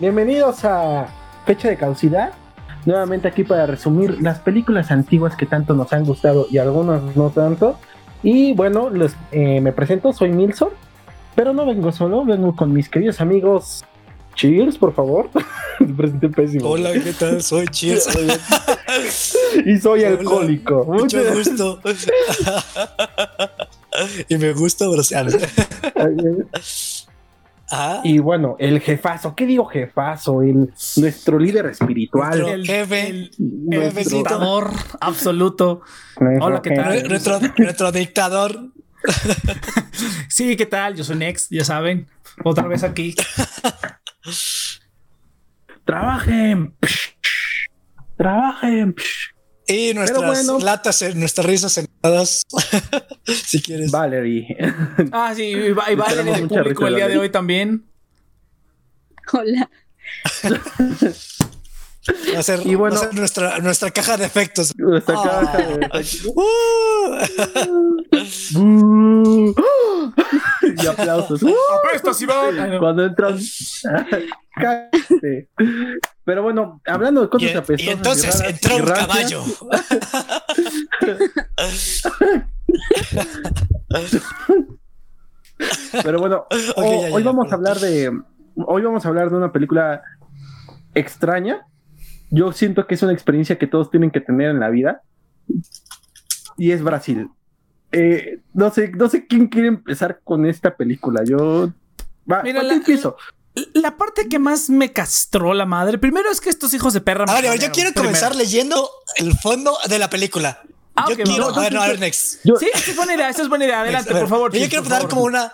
bienvenidos a Fecha de Caducidad. Nuevamente aquí para resumir las películas antiguas que tanto nos han gustado y algunas no tanto. Y bueno, les, eh, me presento, soy Milson, pero no vengo solo, vengo con mis queridos amigos. Cheers, por favor. Me presenté pésimo. Hola, ¿qué tal? Soy Cheers. y soy alcohólico. Mucho gusto. y me gusta brosear. Ah. Y bueno, el jefazo, ¿qué digo jefazo? El, nuestro líder espiritual. el jefe, el, dictador absoluto. Hola, ¿qué tal? Nuestro, dictador. sí, ¿qué tal? Yo soy Nex, ya saben. Otra vez aquí. Trabajen. Trabajen. Y nuestras latas, nuestras risas sentadas, si quieres. Valerie. Ah, sí, y, Valerie el público el día de hoy también. Hola. Va a ser, y bueno, nuestra, nuestra caja de efectos. Nuestra caja de efectos. y aplausos. ¡Apestas, Iván! Cuando entran. Pero bueno, hablando de cosas apestosas. Y entonces entró un caballo. Pero bueno, hoy vamos a hablar de. Hoy vamos a hablar de una película extraña. Yo siento que es una experiencia que todos tienen que tener en la vida. Y es Brasil. Eh, no sé, no sé quién quiere empezar con esta película. Yo. Va, Mira, empiezo? La parte que más me castró la madre, primero es que estos hijos de perra. A ver, yo quiero comenzar leyendo el fondo de la película. Ah, yo quiero. a ver, no, a ver, next. sí, esa es buena idea, esa es buena idea. Adelante, por favor. Yo quiero dar como una,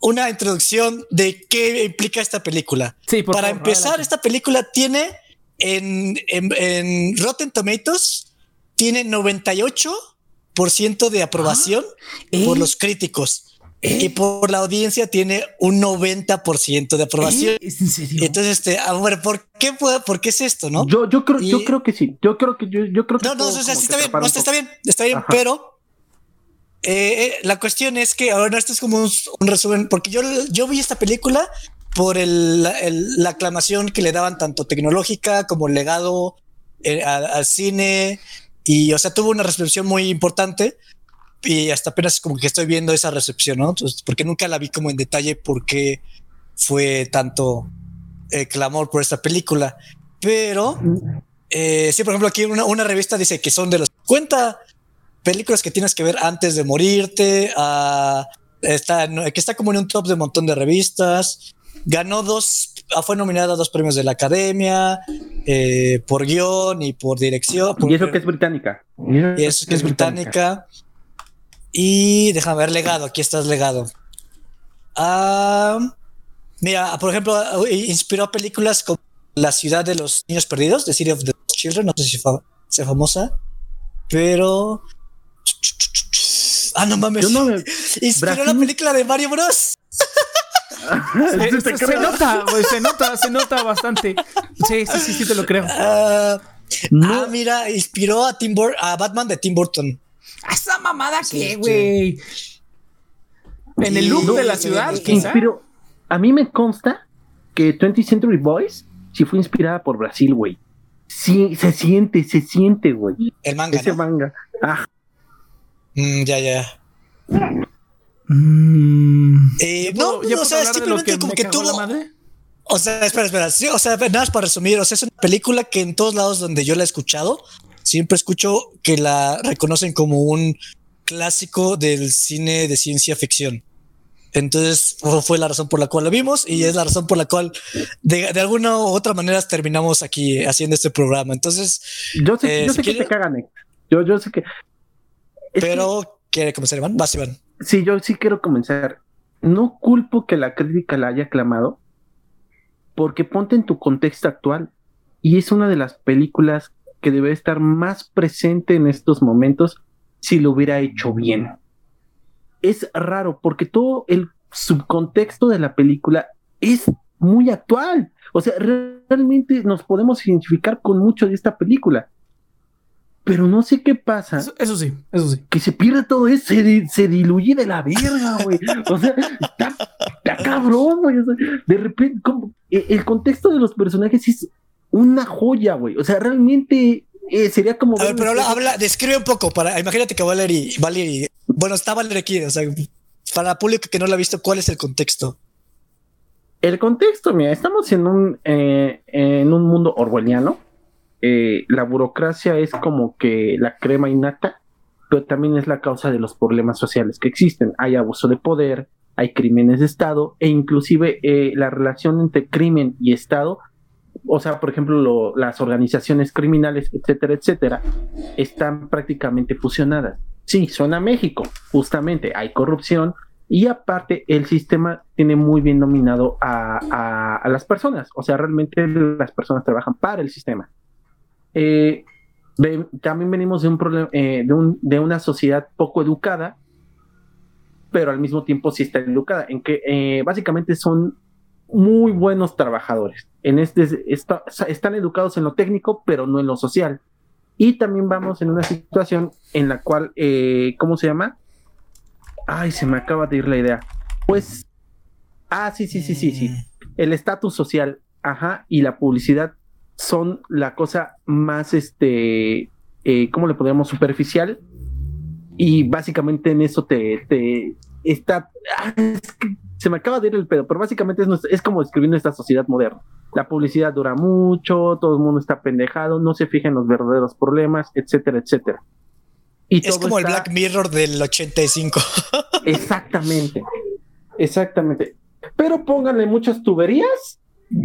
una introducción de qué implica esta película. Sí, por Para empezar, esta película tiene en, en, en Rotten Tomatoes, tiene 98% de aprobación ah, por ¿eh? los críticos. Y por la audiencia tiene un 90% de aprobación. ¿Es en serio? Entonces, este, a ver, ¿por qué, ¿por qué es esto, no? Yo, yo creo, yo creo que sí. Yo creo que, yo, yo creo que. No, no, o sea, sí está bien, no, está, bien, está bien, pero eh, eh, la cuestión es que ahora esto es como un, resumen, porque yo, yo vi esta película por el, la aclamación que le daban tanto tecnológica como legado eh, al cine y, o sea, tuvo una recepción muy importante y hasta apenas como que estoy viendo esa recepción, ¿no? Entonces, porque nunca la vi como en detalle porque fue tanto eh, clamor por esta película. Pero eh, sí, por ejemplo, aquí una, una, revista dice que son de las 50 películas que tienes que ver antes de morirte. Uh, está, que está como en un top de un montón de revistas. Ganó dos, ah, fue nominada a dos premios de la Academia eh, por guion y por dirección. y eso que es británica. Y eso, que es británica. Y déjame ver legado, aquí estás legado. Ah, mira, por ejemplo, inspiró películas como La ciudad de los niños perdidos, The City of the Children, no sé si sea famosa, pero... Ah, no mames. Inspiró la película de Mario Bros. se, nota, se nota, se nota bastante. Sí, sí, sí, sí, te lo creo. Ah, ah mira, inspiró a, Tim a Batman de Tim Burton. ¿Esa mamada qué, güey? En el look de la ciudad, Inspiro, a mí me consta que 20th Century Boys sí fue inspirada por Brasil, güey. Sí, se siente, se siente, güey. El manga. Ese manga. Ah. Mm, ya, ya. Mm. Eh, no, no o sea, simplemente como que tuvo. O sea, espera, espera. o sea, nada más para resumir. O sea, es una película que en todos lados donde yo la he escuchado, siempre escucho que la reconocen como un clásico del cine de ciencia ficción. Entonces fue la razón por la cual la vimos y es la razón por la cual de, alguna u otra manera terminamos aquí haciendo este programa. Entonces, yo sé, yo sé que te cagan. Eh. Yo, yo sé que. pero quiere comenzar, Iván. Vas, Iván. Sí, yo sí quiero comenzar. No culpo que la crítica la haya aclamado, porque ponte en tu contexto actual. Y es una de las películas que debe estar más presente en estos momentos si lo hubiera hecho bien. Es raro porque todo el subcontexto de la película es muy actual. O sea, realmente nos podemos identificar con mucho de esta película. Pero no sé qué pasa. Eso, sí, eso sí. Que se pierde todo eso, se, se diluye de la verga, güey. O sea, está está cabrón, güey. de repente, e, el contexto de los personajes es una joya, güey. O sea, realmente eh, sería como. A ver, pero habla, habla, describe un poco para. Imagínate que Valerie, Valerie. Bueno, está Valerie aquí, o sea, para el público que no lo ha visto, ¿cuál es el contexto? El contexto, mira, estamos en un, eh, en un mundo orwelliano. Eh, la burocracia es como que la crema innata, pero también es la causa de los problemas sociales que existen. Hay abuso de poder, hay crímenes de Estado e inclusive eh, la relación entre crimen y Estado, o sea, por ejemplo, las organizaciones criminales, etcétera, etcétera, están prácticamente fusionadas. Sí, suena México, justamente, hay corrupción y aparte el sistema tiene muy bien dominado a, las personas, o sea, realmente las personas trabajan para el sistema. Eh, también venimos de un problema, eh, de, de una sociedad poco educada pero al mismo tiempo sí está educada, en que eh, básicamente son muy buenos trabajadores. En este, están educados en lo técnico, pero no en lo social. Y también vamos en una situación en la cual, eh, ¿cómo se llama? Ay, se me acaba de ir la idea. Pues, ah, sí, sí, sí, sí, sí. Mm. El estatus social, ajá, y la publicidad son la cosa más, este, eh, ¿cómo le podríamos? Superficial y básicamente en eso te, te está, ah, se me acaba de ir el pedo, pero básicamente es, es como describiendo esta sociedad moderna. La publicidad dura mucho, todo el mundo está pendejado, no se fija en los verdaderos problemas, etcétera, etcétera. Y es como el Black Mirror del 85. Exactamente, exactamente. Pero pónganle muchas tuberías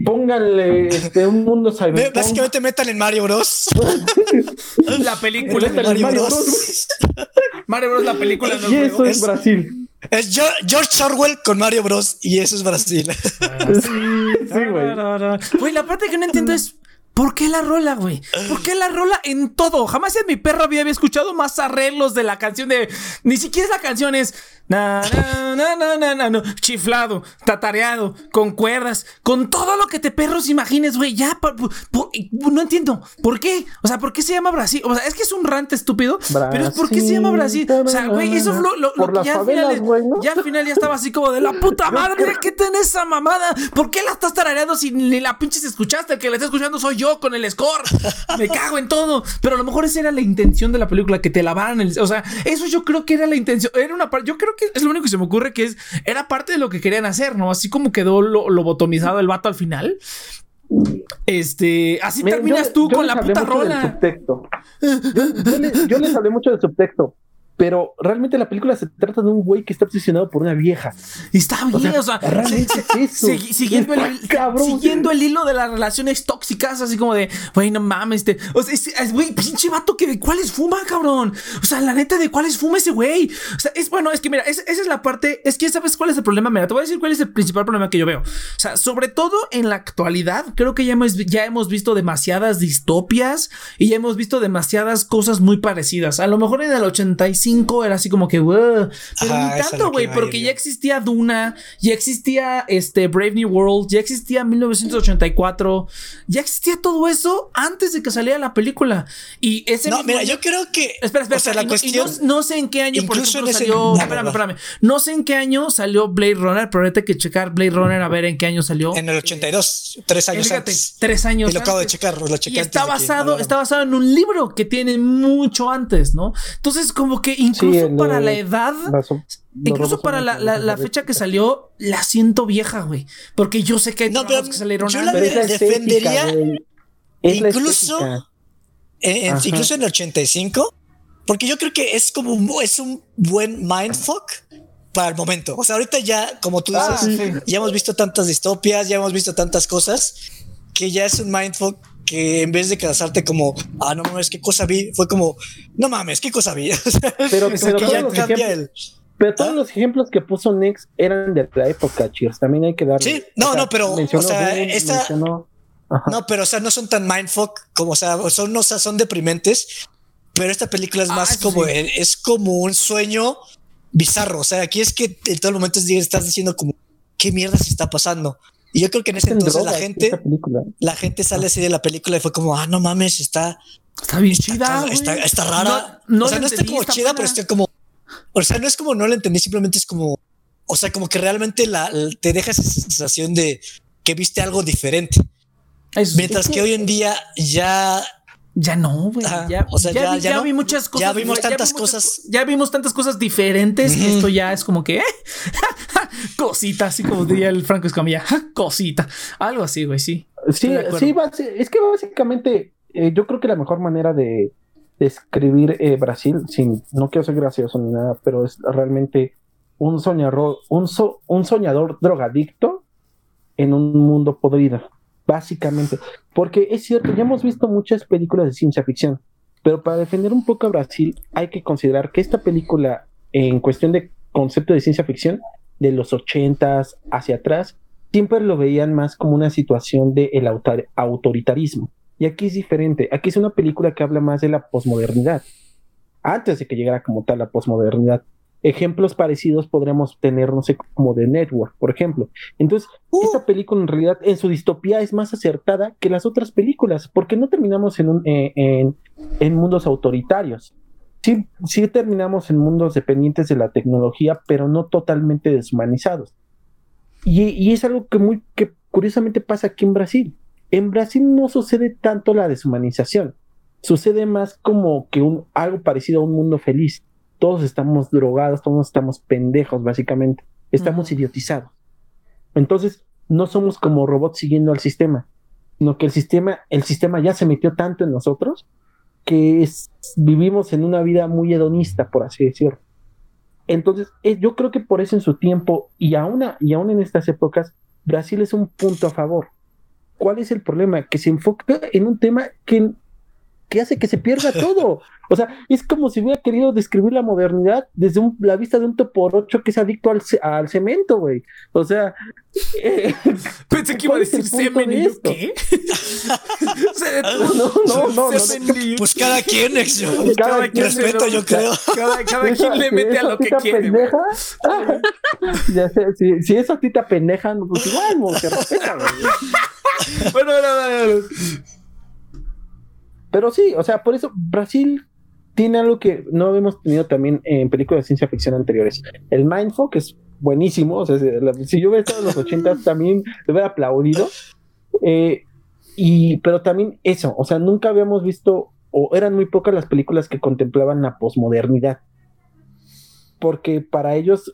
pónganle este, un mundo cyberpunk. Básicamente metan en Mario Bros. la película de Mario, Bros. Mario Bros. la película. y eso es, Brasil. Es George Orwell con Mario Bros. Y eso es Brasil. sí, güey. Güey, la parte que no entiendo es ¿Por qué la rola, güey? ¿Por qué la rola en todo? Jamás en mi perra había escuchado más arreglos de la canción de. Ni siquiera la canción, es. Na, na, na, na, na, no. Chiflado, tatareado, con cuerdas, con todo lo que te perros imagines, güey. Ya, no entiendo. ¿Por qué? O sea, ¿por qué se llama Brasil? O sea, es que es un rant estúpido, pero es ¿por qué se llama Brasil? O sea, güey, eso es lo, lo, que ya, al final, ya al final ya estaba así como de la puta madre, ¿qué tenés esa mamada? ¿Por qué la estás tarareando si ni la pinches escuchaste? El que la está escuchando soy yo con el score. Me cago en todo. Pero a lo mejor esa era la intención de la película, que te lavaran el. O sea, eso yo creo que era la intención. Era una parte. Yo creo que es lo único que se me ocurre que es. Era parte de lo que querían hacer, ¿no? Así como quedó lo, lo botomizado el vato al final. Este, así terminas tú con la puta rola. yo, les hablé mucho del subtexto, pero realmente la película se trata de un güey que está obsesionado por una vieja. Y está bien, o sea, siguiendo, el, hilo de las relaciones tóxicas, así como de, güey, no mames, este, o sea, es, güey, pinche vato que de cuáles fuma, cabrón. O sea, la neta de cuáles fuma ese güey. O sea, es bueno, es que mira, esa es la parte, es que sabes cuál es el problema, mira, te voy a decir cuál es el principal problema que yo veo. O sea, sobre todo en la actualidad, creo que ya hemos, ya hemos visto demasiadas distopias y ya hemos visto demasiadas cosas muy parecidas. A lo mejor en el 85 era así como que, wow. Pero ni tanto, güey, porque ya existía Duna, ya existía este Brave New World, ya existía 1984, ya existía todo eso antes de que saliera la película. Y ese. No, mira, yo creo que. Espera, espera, la cuestión. No, sé en qué año, por ejemplo, salió. espérame, espérame. No sé en qué año salió Blade Runner, pero ahorita hay que checar Blade Runner a ver en qué año salió. En el 82, tres años antes. Tres años. Y lo acabo de checar, lo chequé y está basado, está basado en un libro que tiene mucho antes, ¿no? Entonces, como que incluso para la edad, incluso para la, fecha que salió, la siento vieja, güey. Porque yo sé que hay no, pero que salieron Yo la defendería incluso, en, incluso en el 85, porque yo creo que es como un, es un buen mindfuck para el momento. O sea, ahorita ya, como tú dices, ah, ya hemos visto tantas distopias, ya hemos visto tantas cosas que ya es un mindfuck que en vez de casarte como, ah, no mames, qué cosa vi, fue como, no mames, qué cosa vi. pero, pero todos ¿Ah? los ejemplos que puso Nix eran de la época, Cheers. También hay que dar. Sí, no, no, pero, o sea, esta. No, pero, o sea, no son tan mindfuck como, o sea, son, o sea, son deprimentes, pero esta película es ah, más como, es como un sueño bizarro. O sea, aquí es que en todo momento estás diciendo como, ¿qué mierda se está pasando? Y yo creo que en ese entonces la gente, la gente sale así de la película y fue como, ah, no mames, está. Está bien chida. Está, rara. No, o sea, no está como chida, pero está como. O sea, no es como no la entendí, simplemente es como. O sea, como que realmente la, te deja esa sensación de que viste algo diferente. Mientras que hoy en día ya ya no, güey. Ya, o sea, ya, ya, vi muchas cosas. Ya vimos tantas cosas. Ya vimos tantas cosas diferentes. Esto ya es como que eh, cosita, así como diría el Franco Escamilla, cosita. Algo así, güey, sí. Sí, sí, es que básicamente eh, yo creo que la mejor manera de describir eh, Brasil, sin, no quiero ser gracioso ni nada, pero es realmente un soñador, un, un soñador drogadicto en un mundo podrido básicamente. Porque es cierto, ya hemos visto muchas películas de ciencia ficción, pero para defender un poco a Brasil hay que considerar que esta película, en cuestión de concepto de ciencia ficción, de los ochentas hacia atrás, siempre lo veían más como una situación de el autoritarismo. Y aquí es diferente, aquí es una película que habla más de la posmodernidad, antes de que llegara como tal la posmodernidad. Ejemplos parecidos podríamos tener, no sé, como de Network, por ejemplo. Entonces, uh. esta película en realidad en su distopía es más acertada que las otras películas, porque no terminamos en, un, eh, en, en, mundos autoritarios. Sí, sí terminamos en mundos dependientes de la tecnología, pero no totalmente deshumanizados. Y, y es algo que muy que curiosamente pasa aquí en Brasil. En Brasil no sucede tanto la deshumanización, sucede más como que un, algo parecido a un mundo feliz todos estamos drogados, todos estamos pendejos, básicamente. Estamos idiotizados. Entonces, no somos como robots siguiendo al sistema, sino que el sistema, el sistema ya se metió tanto en nosotros que vivimos en una vida muy hedonista, por así decirlo. Entonces, eh, yo creo que por eso en su tiempo, y aún, y aún en estas épocas, Brasil es un punto a favor. ¿Cuál es el problema? Que se enfoca en un tema que que hace que se pierda todo. O sea, es como si hubiera querido describir la modernidad desde la vista de un por ocho que es adicto al, al cemento, güey. O sea. Eh, Pensé que iba a decir semen y ¿qué? no, no, no, no, Pues cada quien, cada, cada quien respeto, yo creo. Cada, cada quien le mete a lo que quiere. Pendeja, ya sé, si, si eso a ti te pendeja, pues igual, se respeta, güey. bueno, bueno, bueno. Pero sí, o sea, por eso Brasil tiene algo que no habíamos tenido también en películas de ciencia ficción anteriores. El Mindfuck es buenísimo. O sea, si yo hubiera estado en los 80 también le hubiera aplaudido. Eh, y, pero también eso, o sea, nunca habíamos visto, o eran muy pocas las películas que contemplaban la posmodernidad. Porque para ellos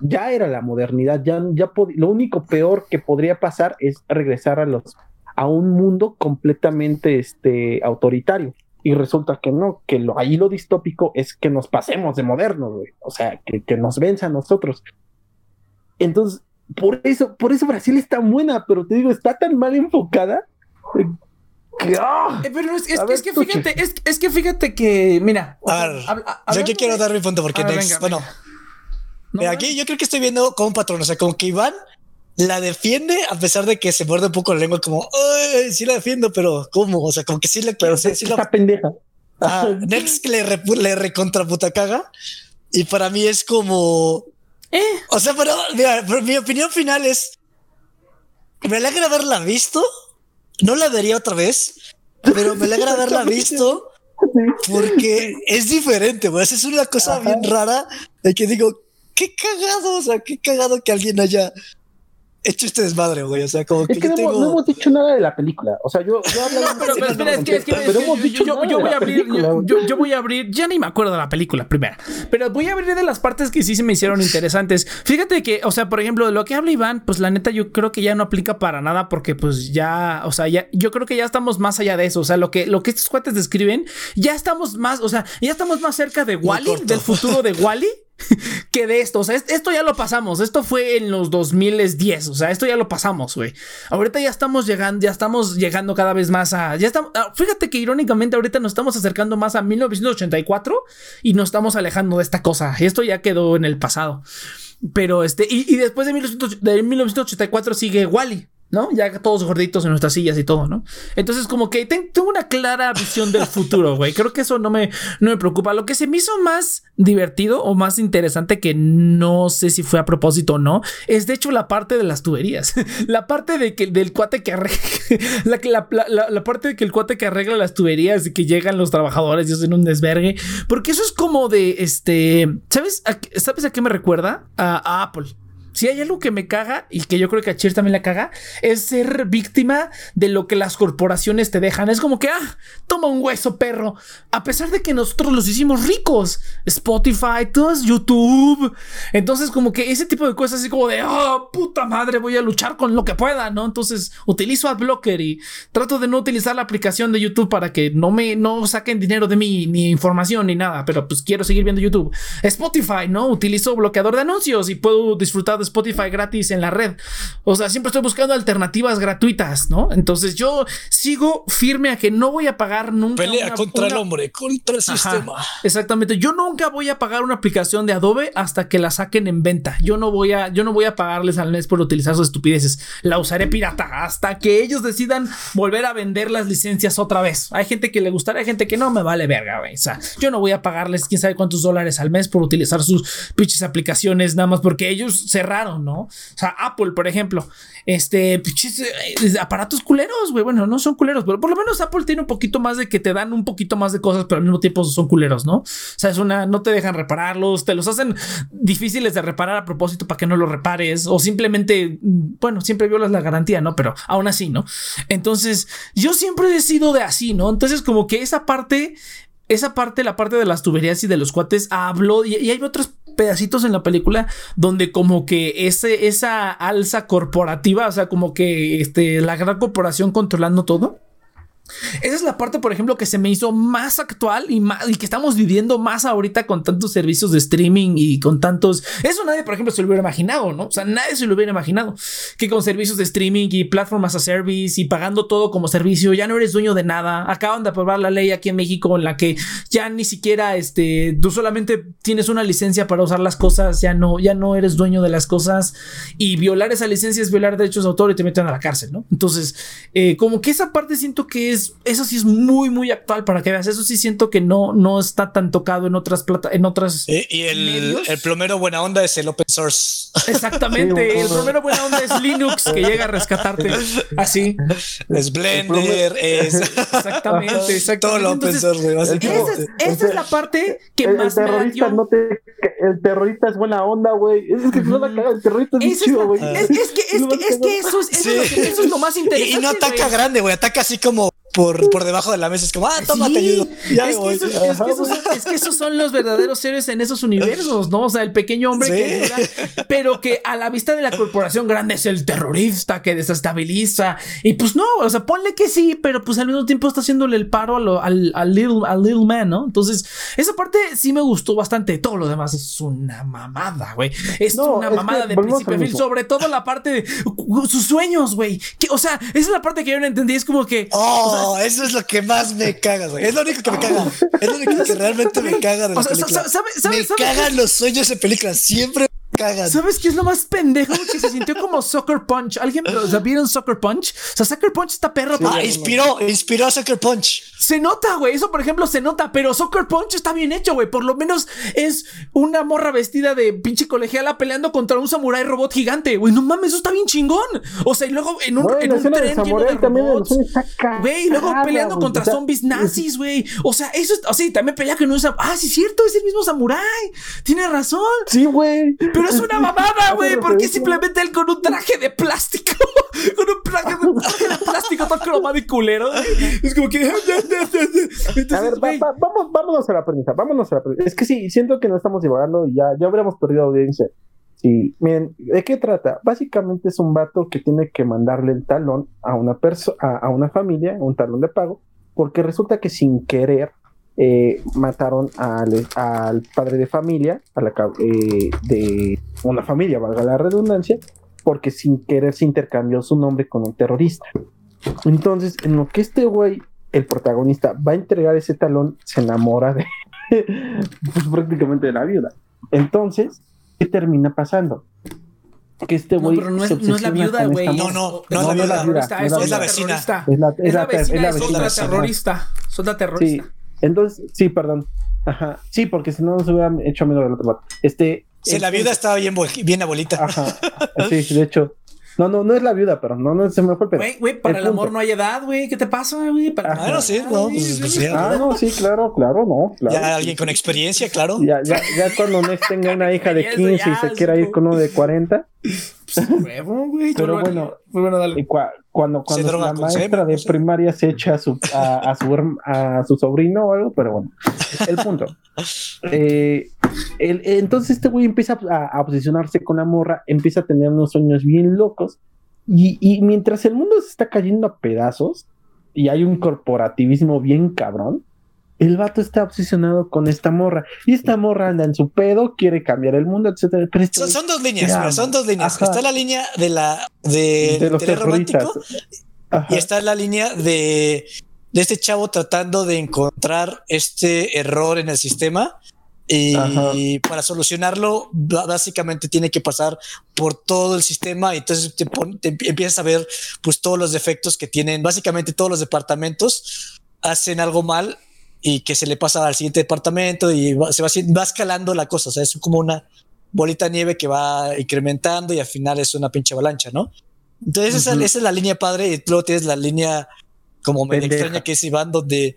ya era la modernidad, ya, ya lo único peor que podría pasar es regresar a los a un mundo completamente este, autoritario. Y resulta que no, que lo, ahí lo distópico es que nos pasemos de modernos, güey. O sea, que, que nos venza a nosotros. Entonces, por eso, por eso Brasil está buena, pero te digo, está tan mal enfocada que, eh, pero es, es, que fíjate, es, es, que fíjate que, mira. A ver, yo aquí quiero dar mi punto porque, bueno, aquí yo creo que estoy viendo como un patrón, o sea, como que Iván la defiende a pesar de que se muerde un poco la lengua, como, Ay, sí la defiendo, pero ¿cómo? O sea, como que sí le pero sí, sí la pendeja. Ah, Next le, le recontra puta caga. Y para mí es como. ¿Eh? O sea, pero, mira, mi opinión final es. Me alegra haberla visto. No la vería otra vez, pero me alegra haberla visto porque es diferente, pues es una cosa bien rara de que digo, qué cagado, o sea, qué cagado que alguien haya hecho este desmadre, güey. O sea, como es que, no, hemos dicho nada de la película. O sea, yo, yo no, pero, pero espera, es que, es que, yo, yo, voy a abrir, yo, voy a abrir, ya ni me acuerdo de la película primera, pero voy a abrir de las partes que sí se me hicieron interesantes. Fíjate que, o sea, por ejemplo, de lo que habla Iván, pues la neta yo creo que ya no aplica para nada porque pues ya, o sea, ya, yo creo que ya estamos más allá de eso. O sea, lo que, lo que estos cuates describen, ya estamos más, o sea, ya estamos más cerca de Wally, del futuro de Wally. De esto. O sea, esto ya lo pasamos. Esto fue en los 2010. O sea, esto ya lo pasamos, güey. Ahorita ya estamos llegando, ya estamos llegando cada vez más a. Ya. Ah, fíjate que irónicamente ahorita nos estamos acercando más a 1984 y nos estamos alejando de esta cosa. Esto ya quedó en el pasado. Pero este, y, después de, de 1984 sigue Wally. ¿No? Ya todos gorditos en nuestras sillas y todo, ¿no? Entonces, como que tengo una clara visión del futuro, güey. Creo que eso no me, no me preocupa. Lo que se me hizo más divertido o más interesante, que no sé si fue a propósito o no, es de hecho la parte de las tuberías. la parte de que, del cuate que arregla, la, la, parte de que el cuate que arregla las tuberías y que llegan los trabajadores y hacen un desvergue. Porque eso es como de, este, ¿sabes a, ¿sabes a qué me recuerda? a Apple. Si hay algo que me caga y que yo creo que a Cheers también la caga, es ser víctima de lo que las corporaciones te dejan. Es como que, ah, toma un hueso, perro. A pesar de que nosotros los hicimos ricos. Spotify, todo es YouTube. Entonces, como que ese tipo de cosas, así como de, oh, puta madre, voy a luchar con lo que pueda, ¿no? Entonces, utilizo AdBlocker y trato de no utilizar la aplicación de YouTube para que no me no saquen dinero de mí, ni información, ni nada. Pero pues quiero seguir viendo YouTube. Spotify, ¿no? Utilizo bloqueador de anuncios y puedo disfrutar de Spotify gratis en la red. O sea, siempre estoy buscando alternativas gratuitas, ¿no? Entonces yo sigo firme a que no voy a pagar nunca. Pelea contra el hombre, contra el sistema. Exactamente. Yo nunca voy a pagar una aplicación de Adobe hasta que la saquen en venta. Yo no voy a, yo no voy a pagarles al mes por utilizar sus estupideces. La usaré pirata hasta que ellos decidan volver a vender las licencias otra vez. Hay gente que le gustará, hay gente que no me vale verga, güey. O sea, yo no voy a pagarles quién sabe cuántos dólares al mes por utilizar sus pinches aplicaciones nada más porque ellos cerraron ¿no? O sea, Apple, por ejemplo, este, eh, aparatos culeros, güey. Bueno, no son culeros, pero por lo menos Apple tiene un poquito más de que te dan un poquito más de cosas, pero al mismo tiempo son culeros, ¿no? O sea, es una, no te dejan repararlos, te los hacen difíciles de reparar a propósito para que no los repares, o simplemente, bueno, siempre violas la garantía, ¿no? Pero aún así, ¿no? Entonces, yo siempre he sido de así, ¿no? Entonces, como que esa parte esa parte, la parte de las tuberías y de los cuates, habló y, y hay otros pedacitos en la película donde como que ese, esa alza corporativa, o sea, como que este, la gran corporación controlando todo, esa es la parte, por ejemplo, que se me hizo más actual y, más, y que estamos viviendo más ahorita con tantos servicios de streaming y con tantos... Eso nadie, por ejemplo, se lo hubiera imaginado, ¿no? O sea, nadie se lo hubiera imaginado. Que con servicios de streaming y plataformas a service y pagando todo como servicio, ya no eres dueño de nada. Acaban de aprobar la ley aquí en México en la que ya ni siquiera, este, tú solamente tienes una licencia para usar las cosas, ya no, ya no eres dueño de las cosas y violar esa licencia es violar derechos de autor y te meten a la cárcel, ¿no? Entonces, eh, como que esa parte siento que es eso sí es muy, muy actual para que veas. Eso sí siento que no, no está tan tocado en otras plata, en otras. Eh, y el, el, plomero buena onda es el open source. Exactamente. el plomero buena onda es Linux que llega a rescatarte así. Es Blender, es. Exactamente, exactamente. Todo lo open source, esa, es, esa es, la parte que el, más el terrorista no te, El terrorista es buena onda, güey. Es que no la caga. El terrorista es chido, güey. Es, es, que, es, que, es que eso es, eso, es lo, eso es lo más interesante. Y no ataca grande, güey. Ataca así como por, por debajo de la mesa. Es como, ah, toma, te ayudo. Ya es, que esos, es, que esos, es, que esos, son los verdaderos seres en esos universos, ¿no? O sea, el pequeño hombre que ayuda, pero que a la vista de la corporación grande es el terrorista que desestabiliza. Y pues no, o sea, ponle que sí, pero pues al mismo tiempo está haciéndole el paro al, al, little, al little man, ¿no? Entonces, esa parte sí me gustó bastante. Todo lo demás es una mamada, güey. Es una mamada de principio a fin. Sobre todo la parte de sus sueños, güey. O sea, esa es la parte que yo no entendí. Es como que. Oh, eso es lo que más me caga, güey. Es lo único que me caga. Es lo único que realmente me caga de la película. me cagan los sueños de películas. Siempre Cagan. ¿Sabes qué es lo más pendejo? Que se sintió como Soccer Punch. ¿Alguien o sea, vieron Soccer Punch? O sea, Soccer Punch está perro. ah, inspiró, inspiró a Soccer Punch. Se nota, güey. Eso, por ejemplo, se nota. Pero Soccer Punch está bien hecho, güey. Por lo menos es una morra vestida de pinche colegiala peleando contra un samurái robot gigante. Güey, no mames, eso está bien chingón. O sea, y luego en un, en un tren lleno de robots. Güey, y luego peleando contra zombies nazis, güey. O sea, eso es. O sea, también pelea con un. Ah, sí, es cierto, es el mismo samurái. Tiene razón. Sí, güey. Pero es una mamada, güey. Porque simplemente él con un traje de plástico. con un traje de, plástico todo cromado y culero. Es como que. Entonces, a ver, vamos, vámonos a la premisa. Vámonos a la premisa. Es que sí, siento que no estamos divagando y ya, ya habríamos perdido audiencia. Sí, miren, ¿de qué trata? Básicamente es un vato que tiene que mandarle el talón a una persona, a, una familia, un talón de pago, porque resulta que sin querer eh, mataron al, al, padre de familia, a la, eh, de una familia, valga la redundancia, porque sin querer se intercambió su nombre con un terrorista. Entonces, en lo que este güey, el protagonista, va a entregar ese talón, se enamora de, pues prácticamente de la viuda. Entonces, ¿qué termina pasando? que este güey. No, pero no es, no es la viuda, güey. No, no, no, es la viuda. Es la vecina. Es la, es la, vecina, es la terrorista. Son la terrorista. Entonces, sí, perdón. Ajá. Sí, porque si no nos hubiera hecho menos del otro lado. Este. Sí, la viuda estaba bien, bien abuelita. Ajá. Sí, de hecho. No, no, no es la viuda, pero no, no se me fue el pedo. Güey, güey, para el, amor no hay edad, güey. ¿Qué te pasa, güey? Para ah, no, sí, no, pues, pues, sí, Ah, no, sí, claro, claro, no, claro. Ya alguien con experiencia, claro. Ya, ya, ya cuando Nex tenga una hija de 15 y se quiera ir con uno de 40. Pues, güey, pero bueno, bueno dale. Y cuando, cuando la maestra de primaria se echa a su, a, su, a su sobrino o algo, pero bueno, el punto. Eh, el, entonces este güey empieza a, a, obsesionarse con la morra, empieza a tener unos sueños bien locos y, y mientras el mundo se está cayendo a pedazos y hay un corporativismo bien cabrón, el vato está obsesionado con esta morra y esta morra anda en su pedo, quiere cambiar el mundo, etcétera. Este son, dos líneas, son dos líneas. Está la línea de la de, los romántico y está la línea de, de este chavo tratando de encontrar este error en el sistema y para solucionarlo básicamente tiene que pasar por todo el sistema y entonces te, te, empiezas a ver pues todos los defectos que tienen. Básicamente todos los departamentos hacen algo mal y que se le pasa al siguiente departamento y se va, va escalando la cosa. O sea, es como una bolita de nieve que va incrementando y al final es una pinche avalancha, ¿no? Entonces esa, es la línea padre y luego tienes la línea como medio extraña que es Iván donde,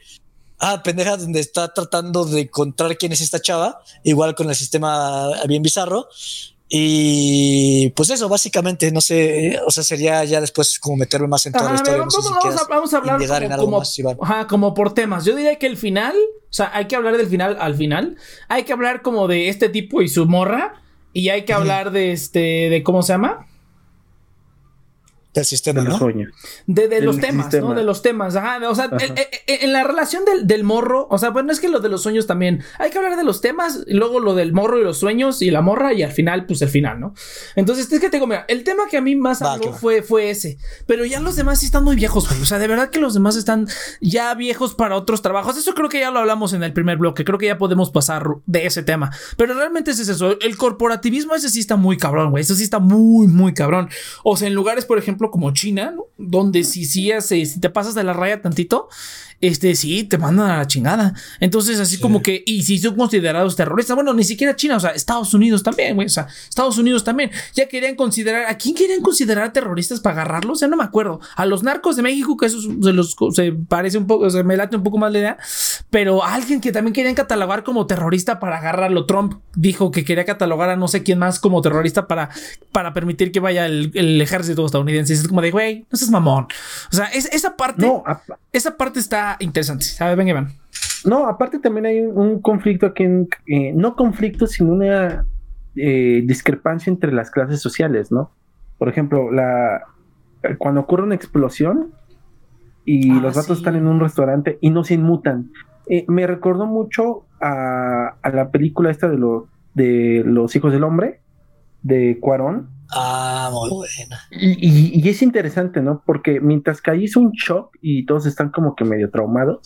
ah, pendeja, donde está tratando de encontrar quién es esta chava, igual con el sistema bien bizarro. Y pues eso, básicamente, no sé, o sea, sería ya después como meterme más en toda la historia. Vamos, vamos, a, hablar como, como, como, por temas. Yo diría que el final, o sea, hay que hablar del final al final. Hay que hablar como de este tipo y su morra. Y hay que hablar de este, de cómo se llama del sistema, de los sueños. De, los temas, ¿no? De los temas. Ajá. O sea, en la relación del, morro, o sea, bueno, es que lo de los sueños también. Hay que hablar de los temas, y luego lo del morro y los sueños y la morra, y al final, pues el final, ¿no? Entonces, es que tengo, mira, el tema que a mí más habló fue, fue ese. Pero ya los demás sí están muy viejos, güey. O sea, de verdad que los demás están ya viejos para otros trabajos. Eso creo que ya lo hablamos en el primer bloque. Creo que ya podemos pasar de ese tema. Pero realmente es eso. El corporativismo, ese sí está muy cabrón, güey. Eso sí está muy, muy cabrón. O sea, en lugares, por ejemplo, como China, donde si, si, si te pasas de la raya tantito, este sí, te mandan a la chingada. Entonces, así como que, y si son considerados terroristas, bueno, ni siquiera China, o sea, Estados Unidos también, güey, o sea, Estados Unidos también, ya querían considerar, ¿a quién querían considerar terroristas para agarrarlos? Ya no me acuerdo. A los narcos de México, que eso se los se parece un poco, se me late un poco más la idea, pero alguien que también querían catalogar como terrorista para agarrarlo. Trump dijo que quería catalogar a no sé quién más como terrorista para, para permitir que vaya el, ejército estadounidense. Es como de, güey, no seas mamón. O sea, es, esa parte, esa parte está interesante. Ver, ven, Iván. No, aparte también hay un conflicto aquí, en, eh, no conflicto, sino una eh, discrepancia entre las clases sociales, ¿no? Por ejemplo, la, cuando ocurre una explosión y ah, los gatos están en un restaurante y no se inmutan. Eh, me recordó mucho a, la película esta de, los de los hijos del hombre, de Cuarón, Ah, muy buena. Y, es interesante, ¿no? Porque mientras que ahí es un shock y todos están como que medio traumados,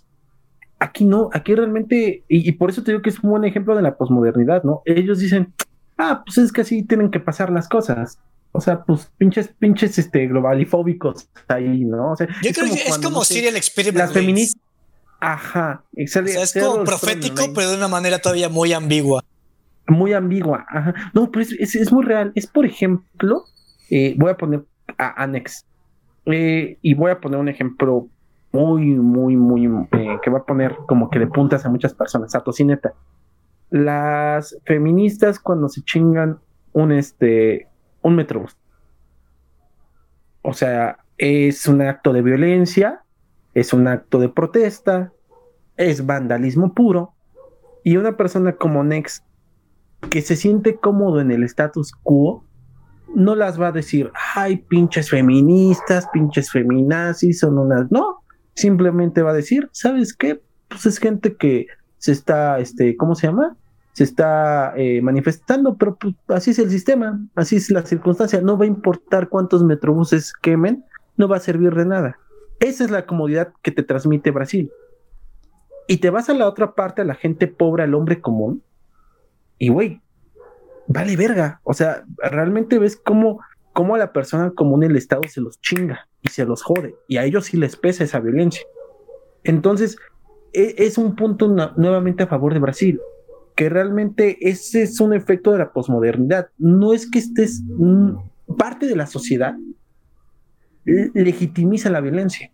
aquí no, aquí realmente, y, por eso te digo que es un buen ejemplo de la posmodernidad, ¿no? Ellos dicen, ah, pues es que así tienen que pasar las cosas. O sea, pues pinches, pinches este, globalifóbicos ahí, ¿no? O sea, Yo creo que es como Serial Experiment. Las feministas. Ajá, exacto. O sea, es como profético, pero de una manera todavía muy ambigua muy ambigua. Ajá. No, pero es, muy real. Es, por ejemplo, eh, voy a poner a Anex. Eh, y voy a poner un ejemplo muy, muy, muy, eh, que va a poner como que de puntas a muchas personas, a tocineta. Las feministas cuando se chingan un, este, un metrobús. O sea, es un acto de violencia, es un acto de protesta, es vandalismo puro. Y una persona como Nex que se siente cómodo en el status quo, no las va a decir, ay, pinches feministas, pinches feminazis, son unas, no, simplemente va a decir, ¿sabes qué? Pues es gente que se está, este, ¿cómo se llama? Se está eh, manifestando, pero pues, así es el sistema, así es la circunstancia, no va a importar cuántos metrobuses quemen, no va a servir de nada. Esa es la comodidad que te transmite Brasil. Y te vas a la otra parte, a la gente pobre, al hombre común, y güey, vale verga. O sea, realmente ves cómo, cómo a la persona común el Estado se los chinga y se los jode. Y a ellos sí les pesa esa violencia. Entonces, e, es un punto nuevamente a favor de Brasil. Que realmente ese es un efecto de la posmodernidad. No es que estés parte de la sociedad legitimiza la violencia.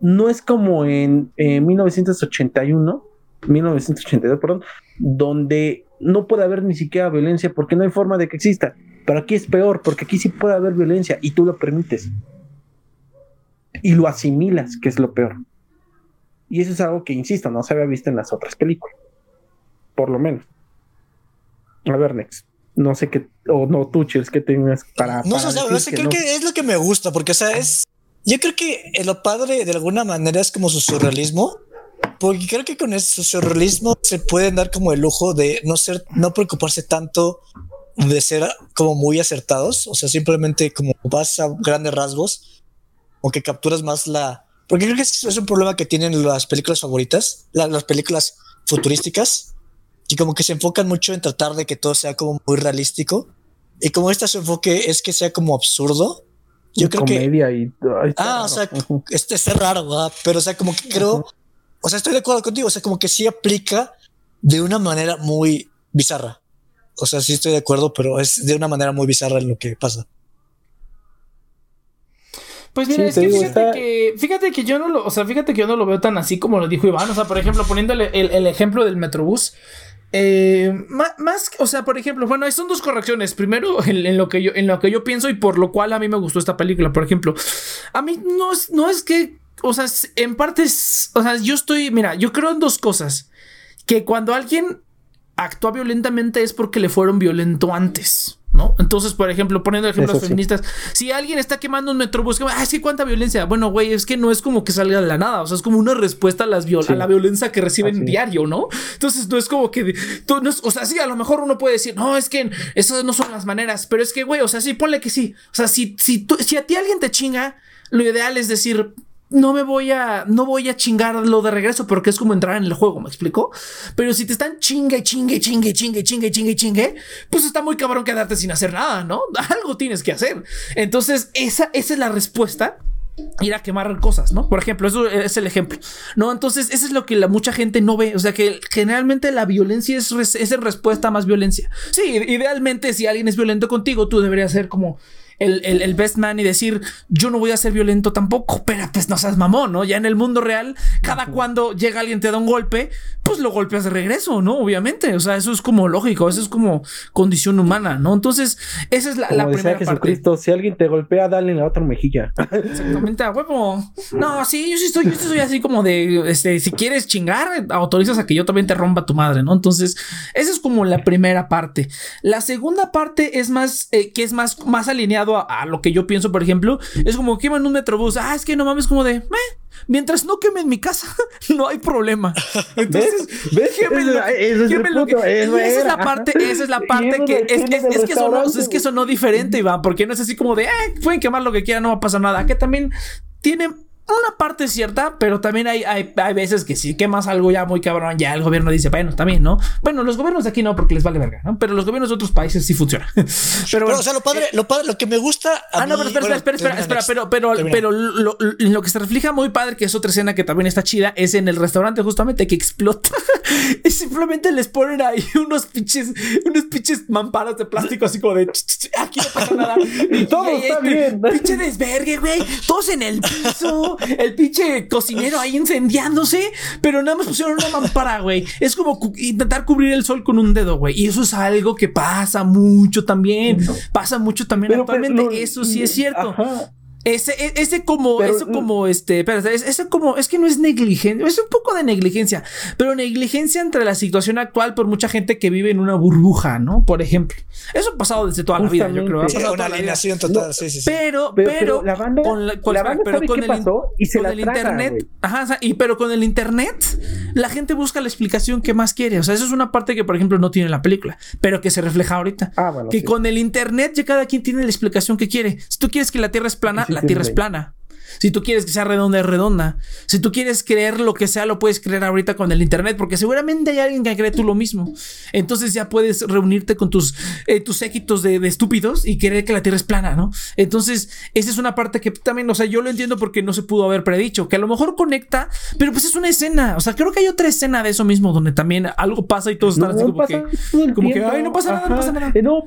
No es como en 1981, 1982, perdón, donde no puede haber ni siquiera violencia porque no hay forma de que exista. Pero aquí es peor, porque aquí sí puede haber violencia y tú lo permites. Y lo asimilas, que es lo peor. Y eso es algo que, insisto, no se había visto en las otras películas. Por lo menos. A ver, Next. No sé qué, o no, tú, Chels, que tengas para. No, sé, creo que es lo que me gusta, porque, o sea, es. Yo creo que lo padre de alguna manera es como su surrealismo, porque creo que con ese surrealismo se pueden dar como el lujo de no ser, no preocuparse tanto de ser como muy acertados, o sea, simplemente como vas a grandes rasgos o que capturas más la... Porque creo que es un problema que tienen las películas favoritas, las películas futurísticas, y como que se enfocan mucho en tratar de que todo sea como muy realístico. Y como este su enfoque es que sea como absurdo, yo creo que... Y, ah, o sea, este es raro, pero o sea, como que creo... O sea, estoy de acuerdo contigo, o sea, como que sí aplica de una manera muy bizarra. O sea, sí estoy de acuerdo, pero es de una manera muy bizarra en lo que pasa. Pues mira, es que fíjate, que fíjate que yo no lo, o sea, fíjate que yo no lo veo tan así como lo dijo Iván. O sea, por ejemplo, poniéndole el, ejemplo del Metrobús. Eh, más, o sea, por ejemplo, bueno, son dos correcciones. Primero, en, lo que yo, en lo que yo pienso y por lo cual a mí me gustó esta película. Por ejemplo, a mí no es, no es que, o sea, en parte, o sea, yo estoy, mira, yo creo en dos cosas. Que cuando alguien actúa violentamente es porque le fueron violento antes. ¿No? Entonces, por ejemplo, poniendo ejemplos feministas, si alguien está quemando un metrobús, ah, sí, cuánta violencia. Bueno, güey, es que no es como que salga de la nada, o sea, es como una respuesta a, las a la violencia que reciben diario, ¿no? Entonces, no es como que, tú, no o sea, sí, a lo mejor uno puede decir, no, es que esas no son las maneras, pero es que, güey, o sea, sí, ponle que sí. O sea, si, si, si a ti alguien te chinga, lo ideal es decir, no me voy a, no voy a chingarlo de regreso porque es como entrar en el juego, ¿me explico? Pero si te están chingue, chingue, chingue, chingue, chingue, chingue, chingue, pues está muy cabrón quedarte sin hacer nada, ¿no? Algo tienes que hacer. Entonces, esa, esa es la respuesta ir a quemar cosas, ¿no? Por ejemplo, eso es el ejemplo, ¿no? Entonces, eso es lo que la mucha gente no ve, o sea, que generalmente la violencia es, es en respuesta a más violencia. Sí, idealmente si alguien es violento contigo, tú deberías ser como el, best man y decir, yo no voy a ser violento tampoco, pero pues no seas mamón, ¿no? Ya en el mundo real, cada cuando llega alguien te da un golpe, pues lo golpeas de regreso, ¿no? Obviamente, o sea, eso es como lógico, eso es como condición humana, ¿no? Entonces, esa es la, como la primera Jesucristo, si alguien te golpea, dale en la otra mejilla. Exactamente, a huevo. No, sí, yo sí estoy, yo soy así como de, este, si quieres chingar, autorizas a que yo también te rompa tu madre, ¿no? Entonces, esa es como la primera parte. La segunda parte es más, eh, que es más, más alineado a, lo que yo pienso, por ejemplo, es como queman un metrobús. Ah, es que no mames, como de, mientras no quemen mi casa, no hay problema. Entonces, ¿ves? esa es la parte, esa es la parte que es, es, es, que sonó, es que sonó diferente, Iván, porque no es así como de, eh, pueden quemar lo que quieran, no va a pasar nada. Que también tiene una parte cierta, pero también hay, hay, hay, veces que si quemas algo ya muy cabrón, ya el gobierno dice, bueno, también, ¿no? Bueno, los gobiernos de aquí no, porque les vale verga, ¿no? Pero los gobiernos de otros países sí funcionan. pero, bueno, o sea, lo padre, lo padre, lo que me gusta. ah, no, pero espera, espera, espera, espera, pero, pero, pero lo, lo, que se refleja muy padre, que es otra escena que también está chida, es en el restaurante justamente que explota. y simplemente les ponen ahí unos pinches, unos pinches mamparas de plástico así como de aquí no pasa nada. Y todo está bien. Pinche desvergue, güey. Todos en el piso. El pinche cocinero ahí incendiándose, pero nada más pusieron una mampara, güey. Es como intentar cubrir el sol con un dedo, güey. Y eso es algo que pasa mucho también. Pasa mucho también actualmente. eso sí es cierto. Ese, e, ese como, eso como, este, espérate, ese como, es que no es negligencia, es un poco de negligencia, pero negligencia entre la situación actual por mucha gente que vive en una burbuja, ¿no? Por ejemplo. Eso ha pasado desde toda la vida, yo creo. Ha pasado una alineación total, sí, sí, sí. Pero, pero, la banda, con, la, banda pero con el, pasó y se con el internet, ajá, y pero con el internet, la gente busca la explicación que más quiere. O sea, eso es una parte que, por ejemplo, no tiene la película, pero que se refleja ahorita. Ah, bueno, que con el internet ya cada quien tiene la explicación que quiere. Si tú quieres que la Tierra es plana, la Tierra es plana. Si tú quieres que sea redonda, es redonda. Si tú quieres creer lo que sea, lo puedes creer ahorita con el internet, porque seguramente hay alguien que cree tú lo mismo. Entonces ya puedes reunirte con tus, eh, tus séquitos de, estúpidos y creer que la Tierra es plana, ¿no? Entonces, esa es una parte que también, o sea, yo lo entiendo porque no se pudo haber predicho, que a lo mejor conecta, pero pues es una escena. O sea, creo que hay otra escena de eso mismo, donde también algo pasa y todos están así como que, como que, ay, no pasa nada, no pasa nada. Eh, no.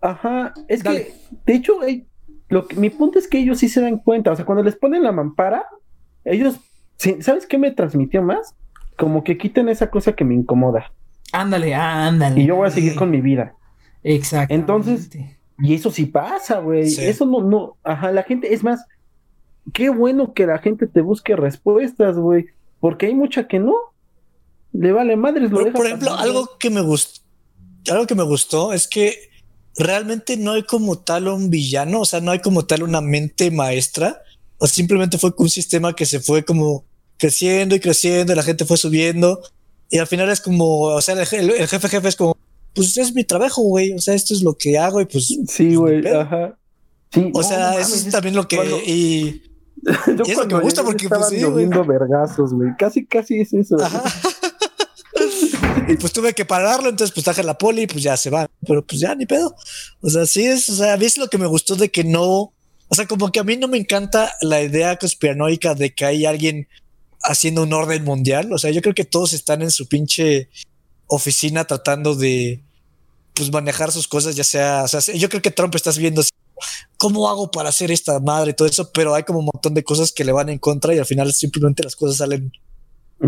Ajá, es que, de hecho, hay lo que, mi punto es que ellos sí se dan cuenta, o sea, cuando les ponen la mampara, ellos, ¿sabes qué me transmitió más? Como que quiten esa cosa que me incomoda. Ándale, ándale. Y yo voy a seguir con mi vida. Exacto. Entonces, y eso sí pasa, güey. Eso no, no, ajá, la gente, es más, qué bueno que la gente te busque respuestas, güey, porque hay mucha que no. Le vale madres. Lo por ejemplo, algo que me gustó, algo que me gustó es que realmente no hay como tal un villano, o sea, no hay como tal una mente maestra, o simplemente fue un sistema que se fue como creciendo y creciendo, y la gente fue subiendo, y al final es como, o sea, el, jefe jefe es como, pues es mi trabajo, güey, o sea, esto es lo que hago y pues... Sí, güey, ajá. Sí, o sea, eso es también lo que... y, yo y eso que me gusta porque pues, sí, vergazos, güey. Casi, casi es eso. Ajá. Y pues tuve que pararlo, entonces pues traje la poli y pues ya se va. Pero pues ya ni pedo. O sea, sí es, o sea, a lo que me gustó de que no, o sea, como que a mí no me encanta la idea conspiranoica de que hay alguien haciendo un orden mundial. O sea, yo creo que todos están en su pinche oficina tratando de pues manejar sus cosas, ya sea, o sea, yo creo que Trump estás viendo cómo hago para hacer esta madre y todo eso, pero hay como un montón de cosas que le van en contra y al final simplemente las cosas salen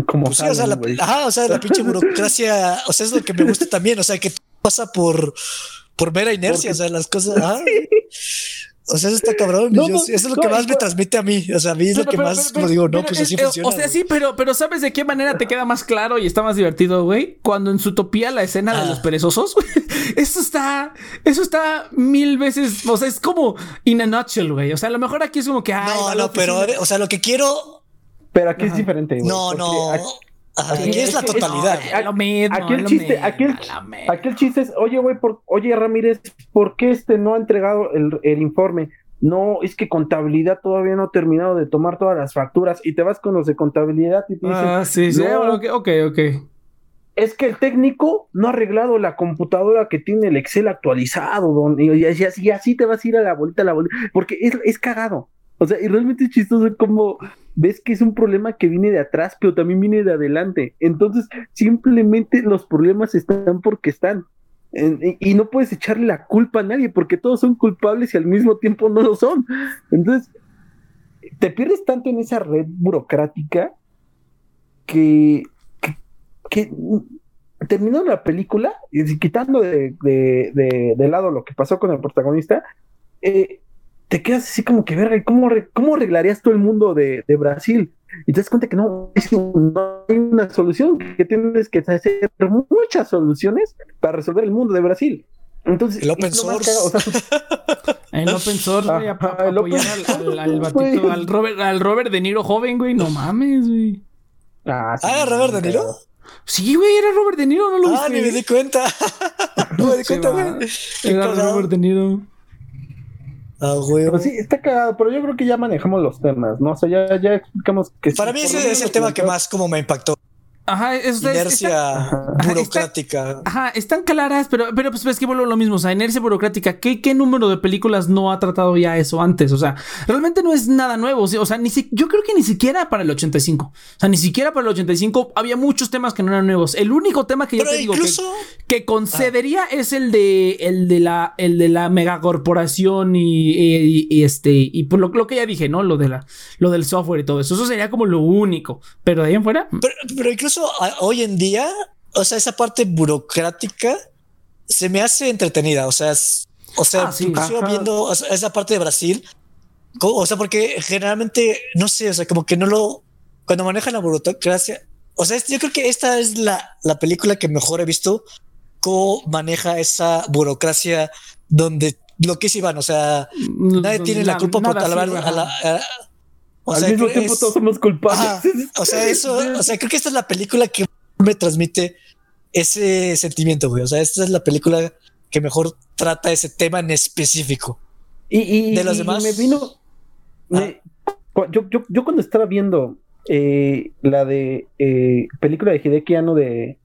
como pues o sea, la, o sea, la pinche burocracia, o sea, es lo que me gusta también, o sea, que pasa por, por mera inercia, o sea, las cosas, o sea, eso está cabrón. eso es lo que más me transmite a mí. O sea, a mí es lo que más como digo, no, pues así funciona. O sea, sí, pero, pero ¿sabes de qué manera te queda más claro y está más divertido, güey? Cuando en su utopía la escena de ah. los perezosos, eso está, eso está mil veces, o sea, es como in a nutshell, güey. O sea, a lo mejor aquí es como que. no, no, pero, o sea, lo que quiero pero aquí es diferente. No, no. Aquí, es, la totalidad. aquí el chiste, aquí, el, chiste es, oye, güey, oye, Ramírez, ¿por qué este no ha entregado el, informe? No, es que contabilidad todavía no ha terminado de tomar todas las facturas y te vas con los de contabilidad y te dicen, ah, sí, sí, ok, ok. Es que el técnico no ha arreglado la computadora que tiene el Excel actualizado, don, y, así, así te vas a ir a la bolita, a la bolita, porque es, es cagado. O sea, y realmente es chistoso como ves que es un problema que viene de atrás, pero también viene de adelante. Entonces, simplemente los problemas están porque están. y no puedes echarle la culpa a nadie porque todos son culpables y al mismo tiempo no lo son. Entonces, te pierdes tanto en esa red burocrática que, que, terminando la película, y quitando de, de, lado lo que pasó con el protagonista, eh, te quedas así como que, verga, ¿cómo, cómo arreglarías todo el mundo de, Brasil? Y te das cuenta que no, no hay una solución, que tienes que hacer muchas soluciones para resolver el mundo de Brasil. Entonces, el open source. el open source, güey, apoyar al, al, batito, al, Robert, al Robert De Niro joven, güey, no mames, güey. Ah, sí, ¿Ah Robert De Niro? Sí, güey, era Robert De Niro, no lo viste. Ah, ni me di cuenta. no me di cuenta, güey. Era Robert De Niro. Ah, güey. sí, está cagado, pero yo creo que ya manejamos los temas, ¿no? O sea, ya, ya explicamos que. Para mí ese es el tema que más como me impactó. Ajá, es, inercia burocrática. ajá, están claras, pero, pero pues es que vuelvo lo mismo. O sea, inercia burocrática. ¿Qué, ¿Qué número de películas no ha tratado ya eso antes? O sea, realmente no es nada nuevo. O sea, ni si, yo creo que ni siquiera para el 85. O sea, ni siquiera para el 85 había muchos temas que no eran nuevos. El único tema que yo te digo que, concedería es el de el de la el de la megacorporación y, y, este y por lo, lo, que ya dije, ¿no? Lo de la lo del software y todo eso. Eso sería como lo único. Pero de ahí en fuera. Pero, pero incluso hoy en día, o sea, esa parte burocrática se me hace entretenida. O sea, o sea, ah, viendo esa parte de Brasil. O sea, porque generalmente, no sé, o sea, como que no lo. Cuando manejan la burocracia. O sea, yo creo que esta es la, la película que mejor he visto cómo maneja esa burocracia donde lo que es Iván, o sea, mm, nadie tiene la, culpa por tal a la, al mismo tiempo todos somos culpables. o sea, eso, o sea, creo que esta es la película que me transmite ese sentimiento, güey. O sea, esta es la película que mejor trata ese tema en específico. Y, de los demás. Me vino. Yo, yo, yo, cuando estaba viendo eh, la de eh, película de Hideki Anno de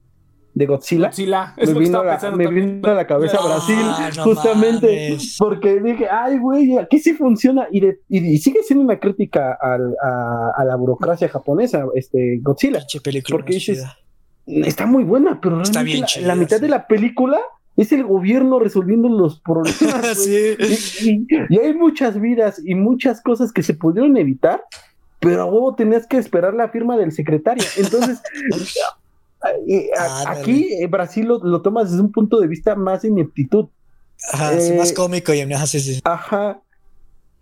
de Godzilla, me, vino, a la cabeza Brasil, justamente porque dije, ay, güey, aquí sí funciona. Y, y, sigue siendo una crítica a, la burocracia japonesa, este Godzilla. porque dices, está muy buena, pero realmente la, mitad de la película es el gobierno resolviendo los problemas. y, hay muchas vidas y muchas cosas que se pudieron evitar, pero a huevo tenías que esperar la firma del secretario. Entonces, aquí en Brasil lo, tomas desde un punto de vista más ineptitud. Ajá, más eh, cómico y Ajá.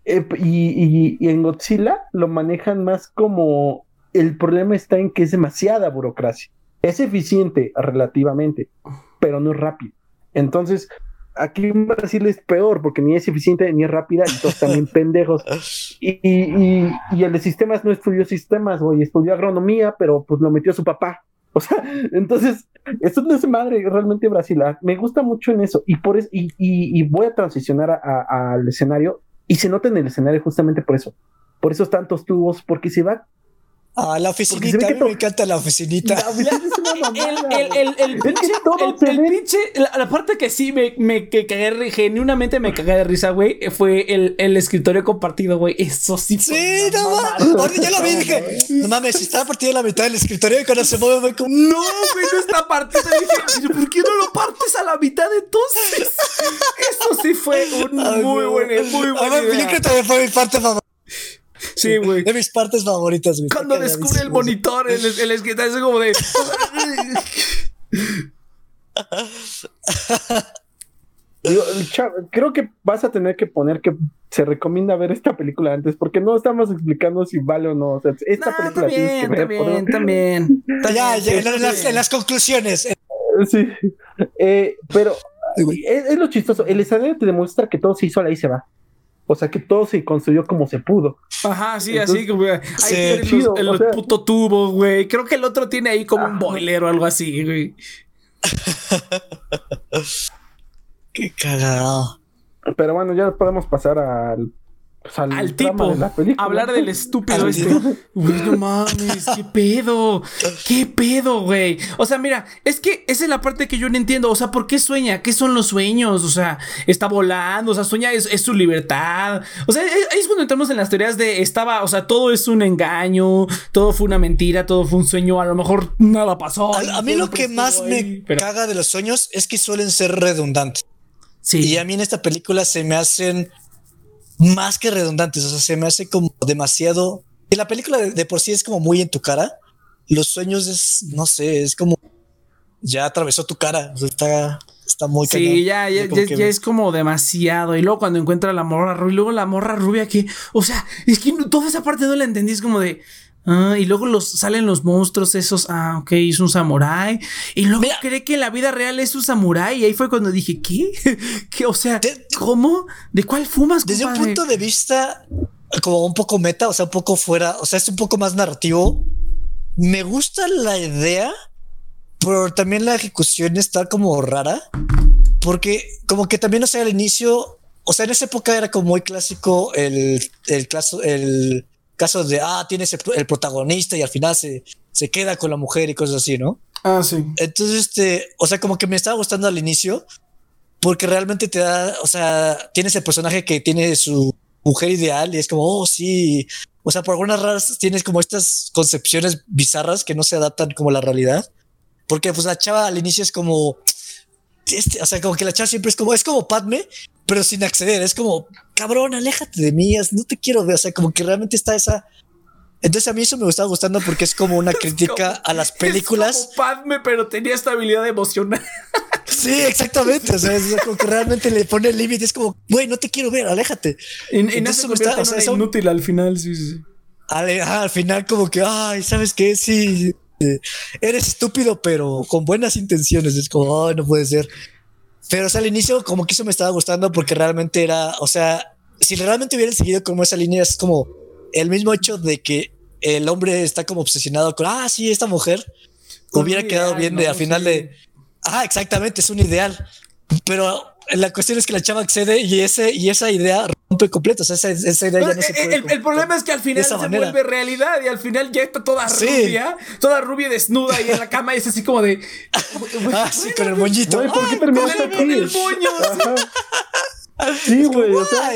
Eh, y, y en Godzilla lo manejan más como el problema está en que es demasiada burocracia. Es eficiente relativamente, pero no es rápido. Entonces, aquí en Brasil es peor porque ni es eficiente ni es rápida y todos también pendejos. Y, y, el de sistemas no estudió sistemas, güey, estudió agronomía, pero pues lo metió su papá. O sea, entonces, esto no es madre realmente Brasil. Me gusta mucho en eso y por eso, y, y, voy a transicionar al escenario y se nota en el escenario justamente por eso. Por esos tantos tubos, porque se va Ah, la oficinita, a mí me encanta la oficinita. el, el, el, pinche, el, pinche, la, parte que sí me, me que cagué, genuinamente me cagué de risa, güey, fue el, el escritorio compartido, güey. Eso sí. Sí, no mames. Ahora ya lo vi dije, no mames, si estaba partido la mitad del escritorio y cuando se mueve, fue como, no, güey, no está partido. Dije, ¿por qué no lo partes a la mitad entonces? Eso sí fue un muy buen, muy buen. A ver, yo creo que también fue mi parte favorita. Sí, güey. De mis partes favoritas, güey. Cuando descubre el monitor, el, el es como de. creo que vas a tener que poner que se recomienda ver esta película antes, porque no estamos explicando si vale o no. O sea, esta película también, también, también. Ya, ya, en, las, en las conclusiones. Sí. Eh, pero es, es, lo chistoso. El escenario te demuestra que todo se hizo ahí se va. O sea que todo se construyó como se pudo. Ajá, sí, así, chido, el, puto tubo, güey. Creo que el otro tiene ahí como un boiler o algo así, güey. Qué cagado. Pero bueno, ya podemos pasar al al, tipo, hablar del estúpido este. Güey, no mames, qué pedo, qué pedo, güey. O sea, mira, es que esa es la parte que yo no entiendo. O sea, ¿por qué sueña? ¿Qué son los sueños? O sea, está volando, o sea, sueña, es, su libertad. O sea, ahí es cuando entramos en las teorías de estaba, o sea, todo es un engaño, todo fue una mentira, todo fue un sueño, a lo mejor nada pasó. A, mí lo que más me caga de los sueños es que suelen ser redundantes. Sí. Y a mí en esta película se me hacen más que redundantes. O sea, se me hace como demasiado. Y la película de, por sí es como muy en tu cara. Los sueños es, no sé, es como ya atravesó tu cara. O sea, está, está muy Sí, ya, ya, ya, es como demasiado. Y luego cuando encuentra la morra rubia, y luego la morra rubia que, o sea, es que toda esa parte no la entendí. Es como de, Ah, y luego los, salen los monstruos esos. Ah, ok, es un samurái. Y luego cree que en la vida real es un samurái. Y ahí fue cuando dije, ¿qué? ¿Qué? O sea, ¿cómo? ¿De cuál fumas? Desde un punto de vista como un poco meta, o sea, un poco fuera, o sea, es un poco más narrativo. Me gusta la idea, pero también la ejecución está como rara. Porque como que también, o sea, al inicio, o sea, en esa época era como muy clásico el, el, caso, el casos de, ah, tienes el, protagonista y al final se, se queda con la mujer y cosas así, ¿no? Ah, sí. Entonces, este, o sea, como que me estaba gustando al inicio porque realmente te da, o sea, tienes el personaje que tiene su mujer ideal y es como, oh, sí. O sea, por algunas raras tienes como estas concepciones bizarras que no se adaptan como a la realidad. Porque pues la chava al inicio es como, este, o sea, como que la chava siempre es como, es como Padme, pero sin acceder. Es como, cabrón, aléjate de mí, no te quiero ver. O sea, como que realmente está esa. Entonces a mí eso me estaba gustando porque es como una crítica a las películas. Es como Padme, pero tenía estabilidad emocional. Sí, exactmente. O sea, es como que realmente le pone el límite. Es como, güey, no te quiero ver, aléjate. En, en eso me está, o sea, inútil al final, sí, sí. Al, al final, como que, ay, ¿sabes qué? Sí, eh, eres estúpido, pero con buenas intenciones. Es como, ay, no puede ser. Pero, o sea, al inicio como que eso me estaba gustando porque realmente era, o sea, si realmente hubieran seguido como esa línea, es como el mismo hecho de que el hombre está como obsesionado con, ah, sí, esta mujer hubiera quedado bien de al final de, ah, exactamente, es un ideal. Pero la cuestión es que la chava accede y, ese, y esa idea rompe completo. O sea, esa, esa idea ya no se eh, puede. El, el problema es que al final se vuelve realidad y al final ya está toda rubia, toda rubia desnuda y en la cama y es así como de. ah, sí, con el moñito. ¿Por qué terminaste con el moño? Sí, güey. O sea,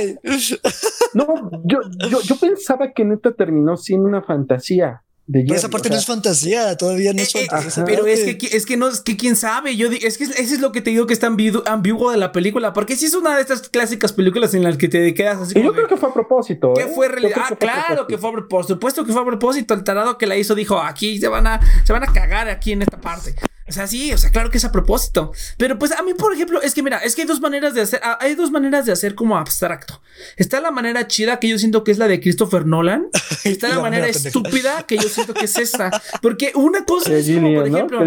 no, yo, yo, yo pensaba que neta terminó siendo una fantasía. Pero esa parte no es fantasía, todavía no es eh, eh, fantasía. pero es que, es que no, es que quién sabe. Yo es que ese es lo que te digo que está ambiguo de la película. Porque si es una de estas clásicas películas en las que te quedas así. Y yo creo que fue a propósito. ¿Qué ¿eh? fue realidad? Ah, claro que fue por supuesto que fue a propósito. El tarado que la hizo dijo: aquí se van a, se van a cagar aquí en esta parte. O sea, sí, o sea, claro que es a propósito. Pero pues a mí, por ejemplo, es que mira, es que hay dos maneras de hacer, hay dos maneras de hacer como abstracto. Está la manera chida que yo siento que es la de Christopher Nolan. Está la, manera estúpida que yo siento que es esta. Porque una cosa es como, por ejemplo,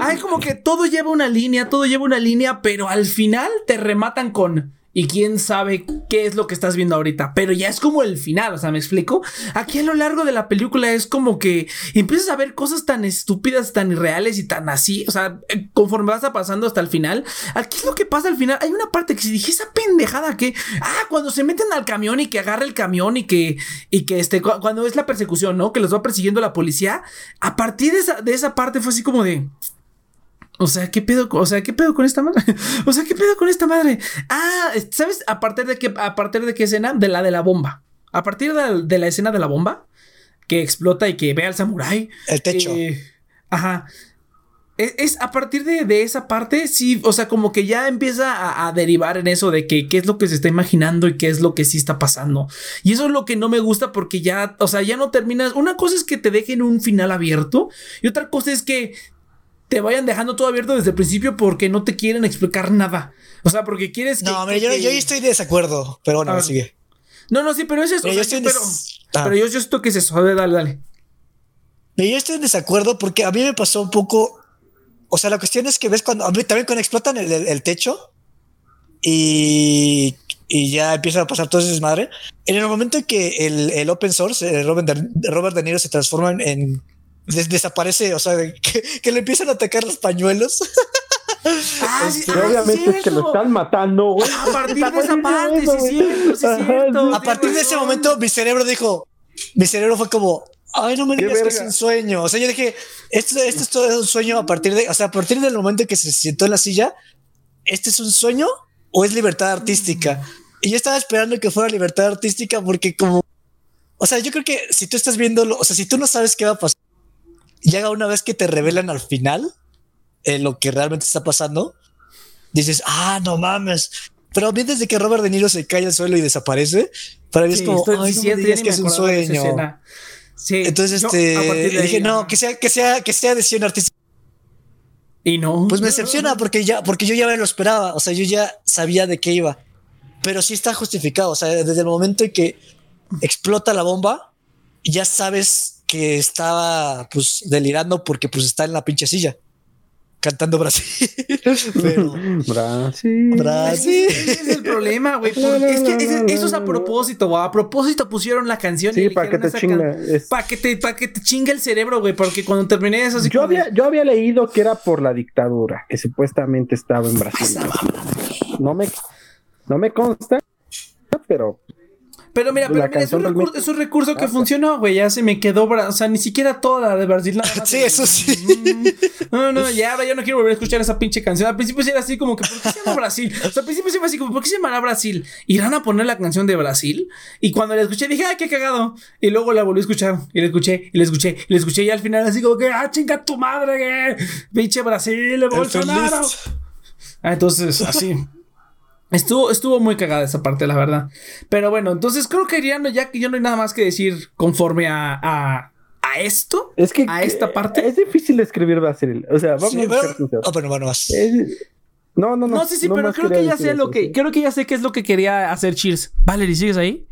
hay como que todo lleva una línea, todo lleva una línea, pero al final te rematan con y quién sabe qué es lo que estás viendo ahorita, pero ya es como el final, o sea, me explico. Aquí a lo largo de la película es como que empiezas a ver cosas tan estúpidas, tan irreales y tan así, o sea, eh, conforme vas pasando hasta el final, aquí es lo que pasa al final. Hay una parte que si dije esa pendejada que, ah, cuando se meten al camión y que agarra el camión y que, y que este, cuando es la persecución, ¿no? Que los va persiguiendo la policía, a partir de esa, de esa parte fue así como de... O sea, ¿qué pedo? O sea, ¿qué pedo con esta madre? O sea, ¿qué pedo con esta madre? Ah, ¿sabes? A partir de qué, a partir de qué escena? De la de la bomba. A partir de, la escena de la bomba, que explota y que ve al samurái. El techo. Eh, ajá. E, es, a partir de, esa parte, sí, o sea, como que ya empieza a, derivar en eso de que qué es lo que se está imaginando y qué es lo que sí está pasando. Y eso es lo que no me gusta porque ya, o sea, ya no terminas. Una cosa es que te dejen un final abierto y otra cosa es que te vayan dejando todo abierto desde el principio porque no te quieren explicar nada. O sea, porque quieres No, mira, yo, yo estoy de desacuerdo, pero bueno, sigue. No, no, sí, pero es eso. yo estoy pero, ah. pero yo, yo siento que es eso. A ver, dale, dale. Yo estoy en desacuerdo porque a mí me pasó un poco. O sea, la cuestión es que ves cuando. A mí también cuando explotan el, techo y, y, ya empieza a pasar todo ese desmadre. En el momento en que el, el open source, Robert, de, Robert De Niro, se transforma en desaparece, o sea, que, le empiezan a atacar los pañuelos. Ah, este, obviamente es que lo están matando, güey. A partir de esa parte, sí, cierto, sí, cierto. A partir de ese momento, mi cerebro dijo, mi cerebro fue como, ay, no me digas que es un sueño. O sea, yo dije, esto, esto es todo un sueño a partir de, o sea, a partir del momento que se sentó en la silla, ¿este es un sueño o es libertad artística? Y yo estaba esperando que fuera libertad artística porque como, o sea, yo creo que si tú estás viendo, o sea, si tú no sabes qué va a pasar, llega una vez que te revelan al final eh, lo que realmente está pasando, dices, ah, no mames. Pero a mí desde que Robert De Niro se cae al suelo y desaparece, para mí es como, ay, no me que es un sueño. Sí, Entonces, este, dije, no, que sea, que sea, que sea decisión artística. Y no. Pues me decepciona porque ya, porque yo ya me lo esperaba. O sea, yo ya sabía de qué iba. Pero sí está justificado. O sea, desde el momento en que explota la bomba, ya sabes que estaba pues delirando porque pues está en la pinche silla cantando Brasil. Brasil. Brasil. Ese es el problema, güey. es que eso es a propósito, güey. A propósito pusieron la canción. Sí, para que te chingue. Para que te, para que te chingue el cerebro, güey. Porque cuando terminé eso, yo había, yo había leído que era por la dictadura, que supuestamente estaba en Brasil. No me, no me consta, pero pero mira, pero es, un recurso, es, un recurso, que funcionó, güey. Ya se me quedó, o sea, ni siquiera toda de Brasil. sí, eso sí. Mm, no, no, ya ahora ya no quiero volver a escuchar esa pinche canción. Al principio sí era así como que, ¿por qué se llama Brasil? O sea, al principio sí fue así como, ¿por qué se llamará Brasil? ¿Irán a poner la canción de Brasil? Y cuando la escuché dije, ¡ay, qué cagado! Y luego la volví a escuchar, y la escuché, y la escuché, y la escuché, y al final así como que, ¡ah, chinga tu madre, que! Pinche Brasil, Bolsonaro. Ah, entonces, así. Estuvo, estuvo muy cagada esa parte, la verdad. Pero bueno, entonces creo que ya que yo no hay nada más que decir conforme a, a, a esto. Es que a esta parte. Es difícil escribir Basil. O sea, vamos a ver. Oh, pero bueno, más. no, no, no. No, sí, sí, pero creo que ya sé lo que. Creo que ya sé qué es lo que quería hacer Cheers. Valerie, ¿sigues ahí?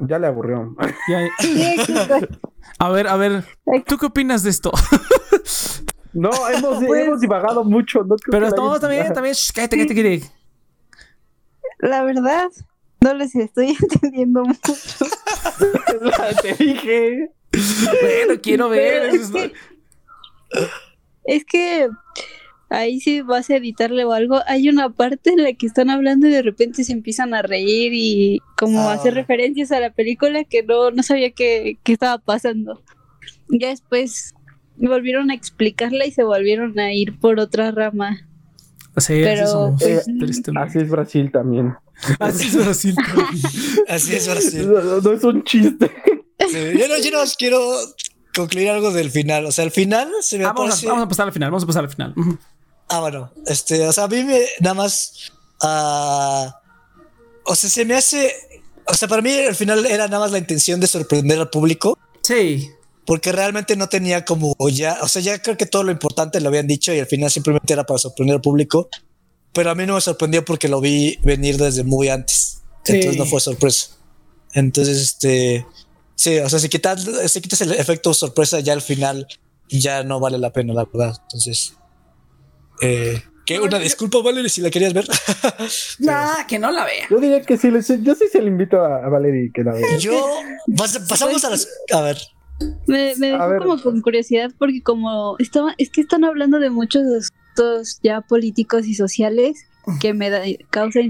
Ya le aburrió. a ver, a ver. ¿Tú qué opinas de esto? No, hemos, pues, hemos divagado mucho. No pero estamos también, también. cállate, cállate, cállate. La verdad, no les estoy entendiendo mucho. Te dije. Bueno, quiero ver. Es que, es que ahí sí vas a editarle o algo. Hay una parte en la que están hablando y de repente se empiezan a reír y como hacer ah. referencias a la película que no, no sabía qué, qué estaba pasando. Ya después volvieron a explicarla y se volvieron a ir por otra rama. Sí, Pero, así, pues, así es Brasil también. Así es Brasil así es Brasil. No, es un chiste. yo, no, yo no quiero concluir algo del final. O sea, al final se me ah, vamos, parece... a, vamos, a, pasar al final, vamos a pasar al final. Ah, bueno, este, o sea, a mí me nada más. Uh, o sea, se me hace. O sea, para mí al final era nada más la intención de sorprender al público. Sí. Porque realmente no tenía como ya. O sea, ya creo que todo lo importante lo habían dicho y al final simplemente era para sorprender al público. Pero a mí no me sorprendió porque lo vi venir desde muy antes. Entonces no fue sorpresa. Entonces, este. Sí, o sea, si quitas, si quitas el efecto sorpresa ya al final, ya no vale la pena, la verdad. Entonces. Eh, que una disculpa, Valerie, si la querías ver. nah, que no la vea. Yo diría que sí, yo sí se le invito a, Valerie que la vea. Yo. pasamos a las. A ver. Me, me dejó como con curiosidad porque como estaba, es que están hablando de muchos asuntos ya políticos y sociales que me da, causa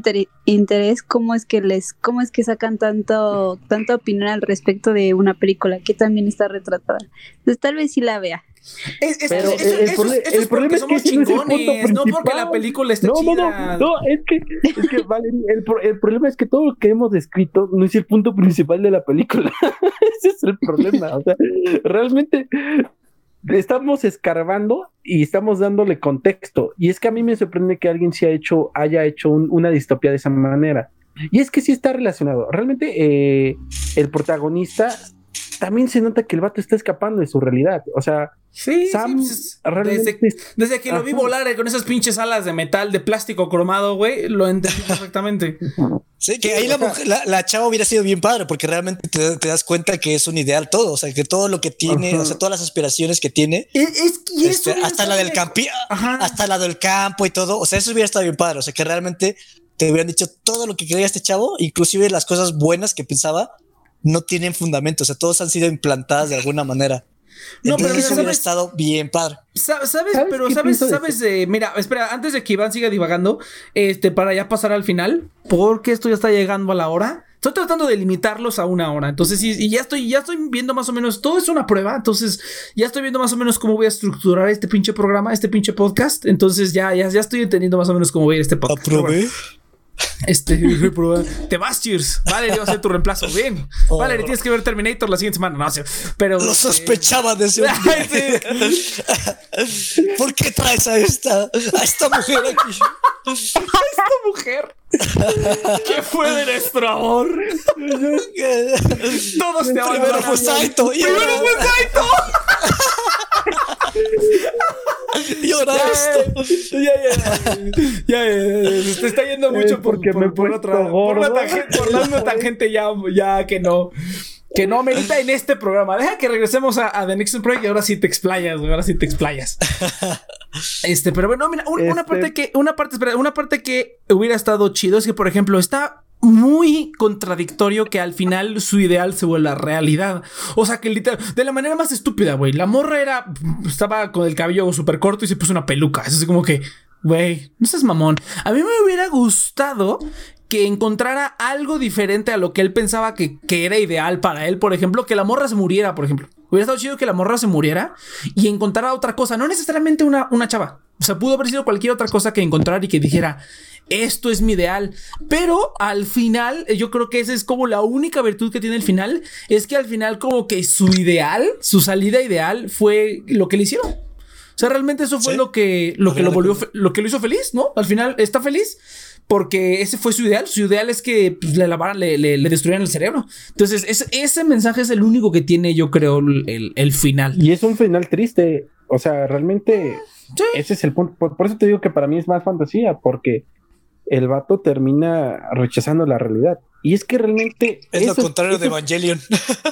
interés cómo es que les cómo es que sacan tanto tanta opinión al respecto de una película que también está retratada entonces tal vez sí la vea pero el, problema es que chingones, no, porque la película esté no, chida. No, no, es que, es que el, el, problema es que todo lo que hemos descrito no es el punto principal de la película. Ese es el problema. O sea, realmente estamos escarbando y estamos dándole contexto. Y es que a mí me sorprende que alguien se ha hecho, haya hecho una distopía de esa manera. Y es que sí está relacionado. Realmente eh, el protagonista también se nota que el vato está escapando de su realidad. O sea, sí, Sam pues, desde, que lo vi volar con esas pinches alas de metal, de plástico cromado, güey, lo entendí perfectamente. Sí, que ahí la, chava hubiera sido bien padre, porque realmente te, das cuenta que es un ideal todo, o sea, que todo lo que tiene, o sea, todas las aspiraciones que tiene, es, este, hasta la del campi, hasta la del campo y todo, o sea, eso hubiera estado bien padre, o sea, que realmente te hubieran dicho todo lo que quería este chavo, inclusive las cosas buenas que pensaba, no tienen fundamento, o sea, todos han sido implantadas de alguna manera. No, pero eso hubiera estado bien padre. ¿Sabes? pero sabes, sabes, mira, espera, antes de que Iván siga divagando, este, para ya pasar al final, porque esto ya está llegando a la hora. Estoy tratando de limitarlos a una hora. Entonces, y, ya estoy, ya estoy viendo más o menos, todo es una prueba. Entonces, ya estoy viendo más o menos cómo voy a estructurar este pinche programa, este pinche podcast. Entonces, ya, ya, ya estoy entendiendo más o menos cómo voy a ir este podcast. Este, te vas, Cheers. Valerie va a ser tu reemplazo. Bien. Oh. Valerie, tienes que ver Terminator la siguiente semana. No sé, pero. Lo este, sospechaba desde un ¿Por qué traes a esta, a esta mujer aquí? a esta mujer. ¿Qué fue de nuestro amor? Todos te aman. Primero fue Saito. Primero fue Saito. ahora esto. Ya, ya, ya, ya, Te está yendo mucho por, por, por, otra. Por una tangente, por una tangente ya, ya que no. Que no amerita en este programa. Deja que regresemos a, a The Next Project y ahora sí te explayas, Ahora sí te explayas. Este, pero bueno, mira, una este parte que, una parte, espera, una parte que hubiera estado chido es que, por ejemplo, está muy contradictorio que al final su ideal se vuelva realidad. O sea, que literal, de la manera más estúpida, güey. La morra era, estaba con el cabello súper corto y se puso una peluca. Es así como que, güey, no seas mamón. A mí me hubiera gustado que encontrara algo diferente a lo que él pensaba que, que, era ideal para él. Por ejemplo, que la morra se muriera, por ejemplo. Hubiera estado chido que la morra se muriera y encontrara otra cosa. No necesariamente una, una chava. O sea, pudo haber sido cualquier otra cosa que encontrar y que dijera, esto es mi ideal. Pero al final, eh, yo creo que esa es como la única virtud que tiene el final, es que al final como que su ideal, su salida ideal fue lo que le hicieron. O sea, realmente eso fue lo que lo que lo volvió lo que lo hizo feliz, ¿no? Al final está feliz porque ese fue su ideal. Su ideal es que pues, le lavaran, le, le, destruyeran el cerebro. Entonces, ese mensaje es el único que tiene, yo creo, el, el final. Y es un final triste. O sea, realmente ese es el punto. por, eso te digo que para mí es más fantasía, porque el vato termina rechazando la realidad. Y es que realmente... Es lo contrario de Evangelion.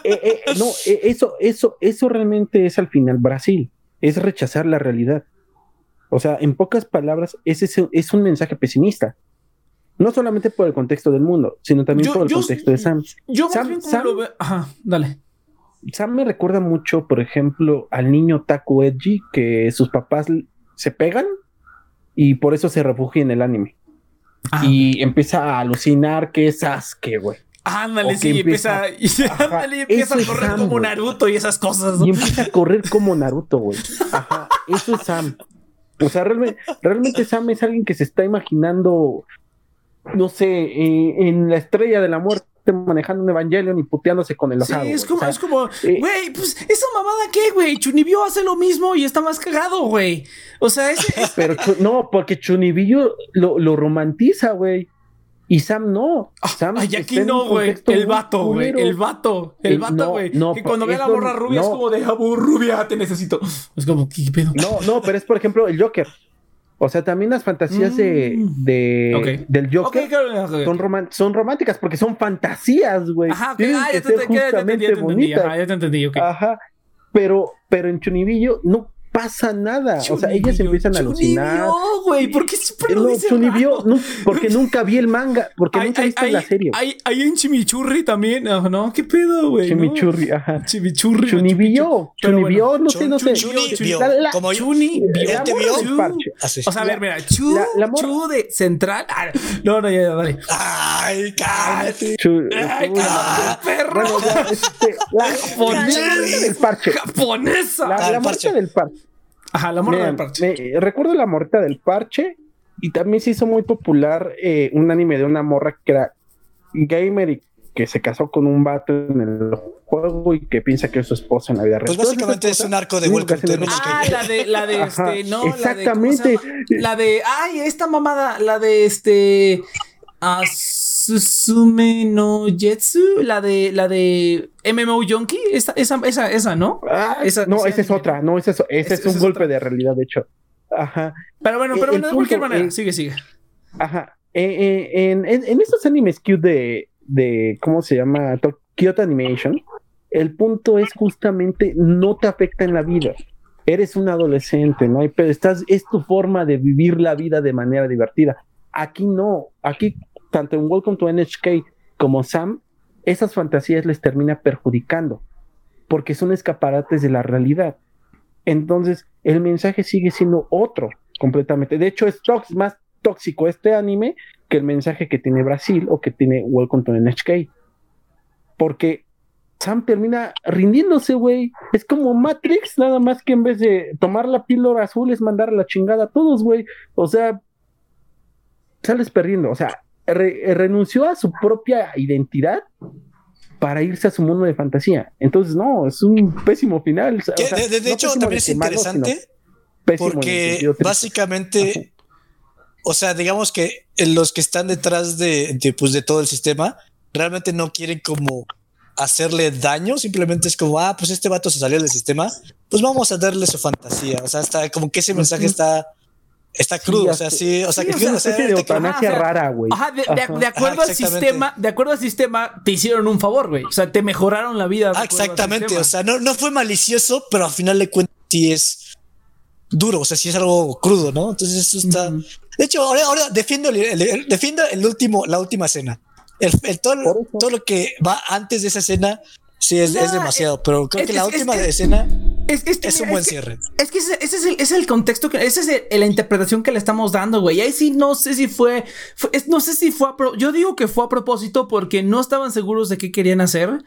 Eh, eh, no, eh, eso, eso, eso realmente es al final Brasil, es rechazar la realidad. O sea, en pocas palabras, ese es, un mensaje pesimista. No solamente por el contexto del mundo, sino también por el contexto de Sam. Yo Sam, Ajá, dale. Sam me recuerda mucho, por ejemplo, al niño Taku Edgy, que sus papás se pegan y por eso se refugia en el anime. Ah, y empieza a alucinar que es Sasuke, güey. Ándale, sí, empieza, ándale, empieza a correr como Naruto y esas cosas. Y empieza a correr como Naruto, güey. Ajá, eso es Sam. O sea, realmente, realmente Sam es alguien que se está imaginando, no sé, eh, en la estrella de la muerte. Manejando un Evangelion y puteándose con el ojado. Sí, es como, es como, eh, güey, pues esa mamada qué, güey. Chunibyo hace lo mismo y está más cagado, güey. O sea, es. Pero no, porque Chunibyo lo, lo romantiza, güey. Y Sam no. Ah, Sam Ay, aquí no, güey. El vato, güey. El vato. El vato, güey. No, que cuando ve a la morra rubia es como de, abo, rubia, te necesito. Es como, ¿qué pedo? No, no, pero es por ejemplo el Joker. O sea, también las fantasías de, Mm. de del Joker son, roman- son románticas porque son fantasías, güey. Ajá. Tienen Ah, que ya te, ser te, justamente ya te entendí. bonitas. Ajá, ya te entendí, ok. Ajá. Pero, pero en Chunibillo no pasa nada. o sea, ellas Chunibyo, empiezan a alucinar. Chunibyo, güey, ¿por qué siempre lo No, dicen Chunibyo, no, porque nunca vi el manga, porque nunca he visto la serie. Hay, hay en Chimichurri también, ah, ¿no? ¿Qué pedo, güey? no? Chimichurri, ajá. Chimichurri. Chunibillo, Pero Chunibillo, bueno, no sé, no sé. Chunibyo. Como Chuni, ¿Él te vio? O sea, a ver, mira, Chu, la- Chu de Central. Ah, no, no, ya, ya, dale. Ay, cállate. Chu- Ay, cállate, perro. Este, la, morrita del parche. Japonesa. La, Ah, parche. del parche. Ajá, la morra del parche. me- recuerdo la morrita del parche y también se hizo muy popular eh, un anime de una morra que era gamer y que se casó con un vato en el juego y que piensa que es su esposa en la vida real. Pues básicamente es un arco de Welcome to es- Ah, la de, la de Ajá, este, no, exactamente. La de. La de, ay, esta mamada, la de este. ah, Susume no Jetsu, la de, la de MMO Yonki, esa, esa, esa, esa, ¿no? Ah, Esa- no, esa esa es otra, no, ese es, ese es un es golpe otra. de realidad, de hecho. Ajá, Pero bueno, Eh, pero el bueno, de cualquier manera, es- sigue, sigue. ajá. Eh, eh, en, en, en estos animes cute de, de, ¿cómo se llama? To- Kyoto Animation, el punto es justamente no te afecta en la vida. Eres un adolescente, ¿no? Pero estás, es tu forma de vivir la vida de manera divertida. Aquí no, aquí tanto en Welcome to NHK como Sam, esas fantasías les termina perjudicando, porque son escaparates de la realidad. Entonces, el mensaje sigue siendo otro completamente. De hecho, es más tóxico este anime que el mensaje que tiene Brasil o que tiene Welcome to NHK. Porque Sam termina rindiéndose, güey. Es como Matrix, nada más que en vez de tomar la píldora azul es mandar la chingada a todos, güey. O sea, sales perdiendo. O sea, re- renunció a su propia identidad para irse a su mundo de fantasía. Entonces, no, es un pésimo final. O sea, de, de- de no hecho, también es malo, interesante porque básicamente, o sea, digamos que los que están detrás de, de, pues, de todo el sistema realmente no quieren como hacerle daño, simplemente es como, ah, pues este vato se salió del sistema, pues vamos a darle su fantasía. O sea, está como que ese mensaje está, está crudo. o sea, así- sí, o sea, sí, que o sea, una o sea, especie de que- eutanasia ajá, rara, güey. Ajá, de, de- Ajá. de acuerdo Ajá, al sistema, de acuerdo al sistema, te hicieron un favor, güey. O sea, te mejoraron la vida. Ah, exactamente. O sea, no, no fue malicioso, pero al final de cuentas sí es duro. O sea, sí es algo crudo, ¿no? Entonces eso está. De hecho, ahora, ahora defiendo, el, el- el- defiendo el último, la última escena. El, el- todo, todo lo que va antes de esa escena sí es, No, es demasiado. Pero creo es- que la es- última es- escena Es, es un buen es que- cierre. Es que ese, ese es, el, ese es el contexto, que, esa es el- la interpretación que le estamos dando, güey. Ahí sí no sé si fue, no sé si fue a pro- yo digo que fue a propósito porque no estaban seguros de qué querían hacer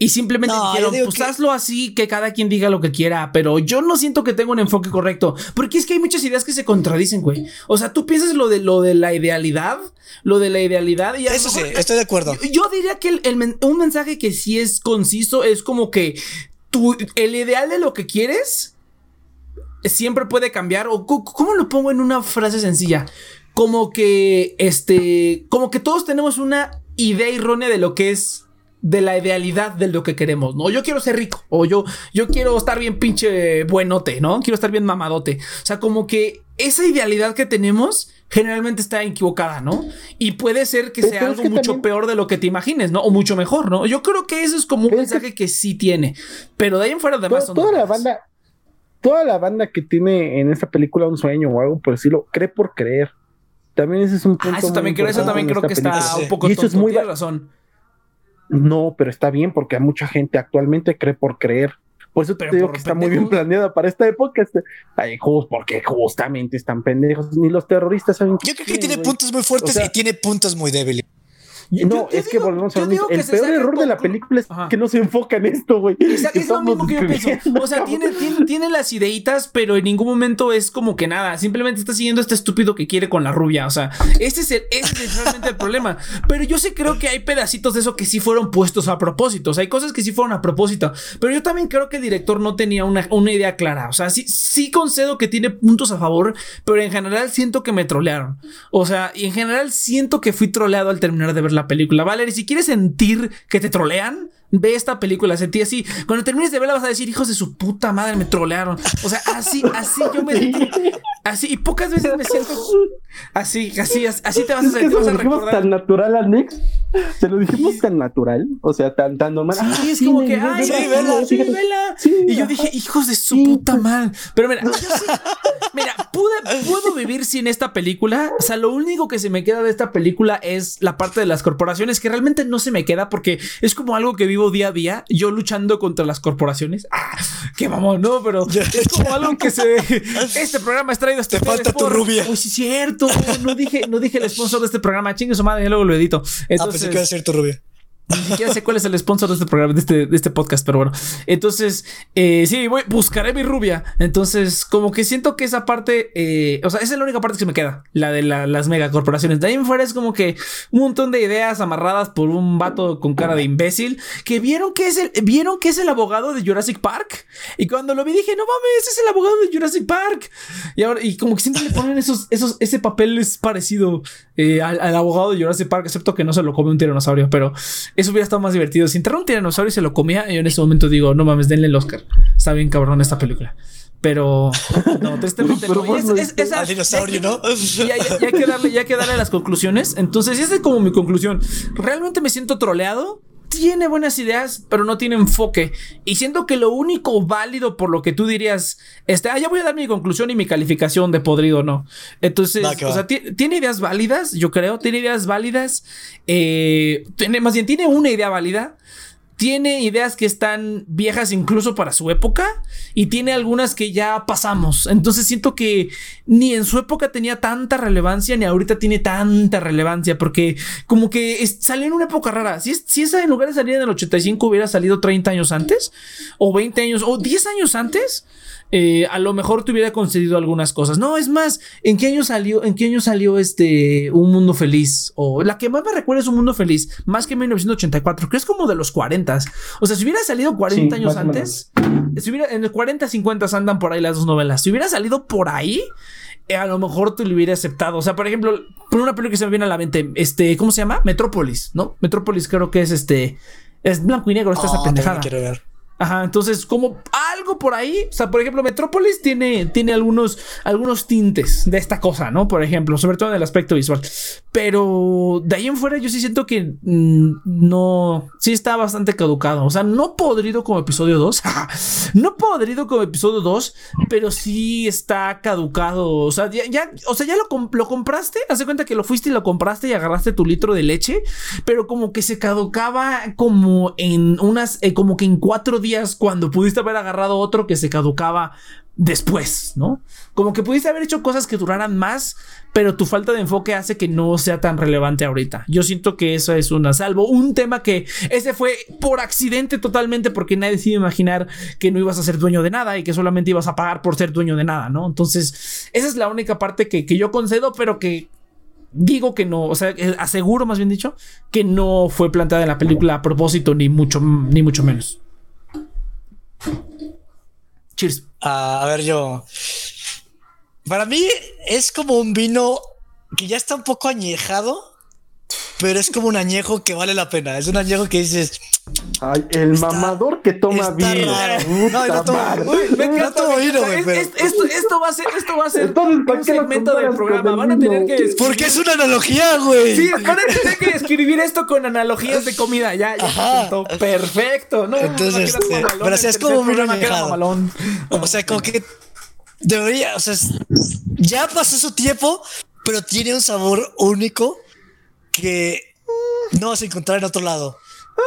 y simplemente No, dijeron, pues que- hazlo así, que cada quien diga lo que quiera, pero yo no siento que tenga un enfoque correcto, porque es que hay muchas ideas que se contradicen, güey. O sea, tú piensas lo de lo de la idealidad, lo de la idealidad y Eso sí, estoy de acuerdo. yo, yo diría que el- un mensaje que sí es conciso es como que el ideal de lo que quieres siempre puede cambiar. O ¿cómo lo pongo en una frase sencilla? Como que este, como que todos tenemos una idea errónea de lo que es de la idealidad de lo que queremos, ¿no? Yo quiero ser rico o yo yo quiero estar bien pinche buenote, ¿no? Quiero estar bien mamadote. O sea, como que esa idealidad que tenemos generalmente está equivocada, ¿no? Y puede ser que sea algo que mucho también- peor de lo que te imagines, ¿no? O mucho mejor, ¿no? Yo creo que eso es como un que- mensaje que sí tiene, pero de ahí en fuera además To- son toda la banda, toda la banda que tiene en esta película un sueño o algo por decirlo, cree por creer. También ese es un punto. Ah, eso también creo, eso también creo que está un poco Y eso es muy tienes razón. No, pero está bien porque hay mucha gente actualmente cree por creer. Por eso Pero te digo que está muy bien planeada para esta época. Este, ay, jus- porque justamente están pendejos. Ni los terroristas saben Yo creo que tiene güey. puntos muy fuertes O sea- y tiene puntos muy débiles. No, es que volvemos a lo El peor error de la película es que no se enfoca en esto, güey. Es, lo mismo que yo pienso. O sea, tiene, tiene, tiene, las ideitas, pero en ningún momento es como que nada. Simplemente está siguiendo este estúpido que quiere con la rubia. O sea, ese es, el, ese es realmente el problema. Pero yo sí creo que hay pedacitos de eso que sí fueron puestos a propósito. O sea, hay cosas que sí fueron a propósito. Pero yo también creo que el director no tenía una, una idea clara. O sea, sí, sí concedo que tiene puntos a favor, pero en general siento que me trolearon. O sea, y en general siento que fui troleado al terminar de ver la película. Valerie, si quieres sentir que te trolean, ve esta película, sentí así. Cuando termines de verla vas a decir, hijos de su puta madre, me trolearon. O sea, así, así yo me sentí. Así, y pocas veces me siento así, así, así te vas a sentir. Se lo dijimos tan natural al Nix. Se lo dijimos tan natural, o sea, tan, tan normal. Sí, ah, es como que, ay, sí, vela, sí, vela. y yo dije, hijos de su puta madre. Pero mira, yo sí, mira, pude, puedo vivir sin esta película. O sea, lo único que se me queda de esta película es la parte de las corporaciones, que realmente no se me queda porque es como algo que vivo día a día, yo luchando contra las corporaciones. Ah, qué mamón, no, pero es como algo que se. Este programa es traído Te falta tu rubia. Uy, sí, cierto. No dije, no dije el sponsor de este programa. Chingue su madre, y luego lo edito. Entonces, ah, pensé que iba a ser tu rubia. Ni siquiera sé cuál es el sponsor de este programa, de este, de este podcast, pero bueno. Entonces, eh, sí, voy, buscaré mi rubia. Entonces, como que siento que esa parte, eh, o sea, esa es la única parte que me queda, la de las megacorporaciones. De ahí en fuera es como que un montón de ideas amarradas por un vato con cara de imbécil que vieron que es el, vieron que es el abogado de Jurassic Park. Y cuando lo vi dije, no mames, es el abogado de Jurassic Park. Y ahora, y como que siempre le ponen esos, esos, ese papel es parecido eh, al, al abogado de Jurassic Park, excepto que no se lo come un tiranosaurio, pero eso hubiera estado más divertido. Si entrara un tiranosaurio y se lo comía, yo en ese momento digo, no mames, denle el Oscar. Está bien cabrón esta película. Pero no, tristemente no. Es, dinosaurio, ¿no? Ya, hay que darle, ya que darle las conclusiones. Entonces, esa es como mi conclusión. Realmente me siento troleado tiene buenas ideas, pero no tiene enfoque. Y siento que lo único válido por lo que tú dirías, este, ah, ya voy a dar mi conclusión y mi calificación de podrido no. Entonces, o sea, tiene ideas válidas, yo creo, tiene ideas válidas. Eh, tiene, más bien, tiene una idea válida tiene ideas que están viejas incluso para su época y tiene algunas que ya pasamos. Entonces siento que ni en su época tenía tanta relevancia ni ahorita tiene tanta relevancia porque como que salió en una época rara. Si, esa en lugar de salir en el 85 hubiera salido 30 años antes o 20 años o 10 años antes, eh, a lo mejor te hubiera concedido algunas cosas. No, es más, ¿en qué año salió, en qué año salió este Un Mundo Feliz? O la que más me recuerda es Un Mundo Feliz, más que 1984, que es como de los 40. O sea, si hubiera salido 40 años antes, si hubiera, en el 40, 50 andan por ahí las dos novelas. Si hubiera salido por ahí, eh, a lo mejor tú lo hubiera aceptado. O sea, por ejemplo, por una película que se me viene a la mente, este, ¿cómo se llama? Metrópolis, ¿no? Metrópolis creo que es este, es blanco y negro, está esa oh, pendejada. Quiero ver. Ajá, entonces como algo por ahí, o sea, por ejemplo, Metrópolis tiene, tiene algunos, algunos tintes de esta cosa, ¿no? Por ejemplo, sobre todo en el aspecto visual. Pero de ahí en fuera yo sí siento que mm, no, sí está bastante caducado. O sea, no podrido como episodio 2, no podrido como episodio 2, pero sí está caducado. O sea, ya, o sea, ya lo, lo compraste, hace cuenta que lo fuiste y lo compraste y agarraste tu litro de leche, pero como que se caducaba como en unas, eh, como que en cuatro días cuando pudiste haber agarrado otro que se caducaba después, ¿no? Como que pudiste haber hecho cosas que duraran más, pero tu falta de enfoque hace que no sea tan relevante ahorita. Yo siento que eso es una salvo. Un tema que ese fue por accidente totalmente porque nadie se iba a imaginar que no ibas a ser dueño de nada y que solamente ibas a pagar por ser dueño de nada, ¿no? Entonces, esa es la única parte que, que yo concedo, pero que digo que no, o sea, eh, aseguro más bien dicho, que no fue planteada en la película a propósito, ni mucho, ni mucho menos. Cheers. a ver, yo. Para mí es como un vino que ya está un poco añejado, pero es como un añejo que vale la pena. Es un añejo que dices. Ay, el mamador que toma vino. No, no tomo, me vino, güey. Esto, esto, va a ser, esto va a ser un segmento del programa. Van a tener que. Porque es una analogía, güey. Sí, van a tener que escribir esto con analogías de comida. Ya, ya. Perfecto. No, Entonces, este, pero si es como vino añejado. O sea, como que debería, o sea, ya pasó su tiempo, pero tiene un sabor único que no vas a encontrar en otro lado.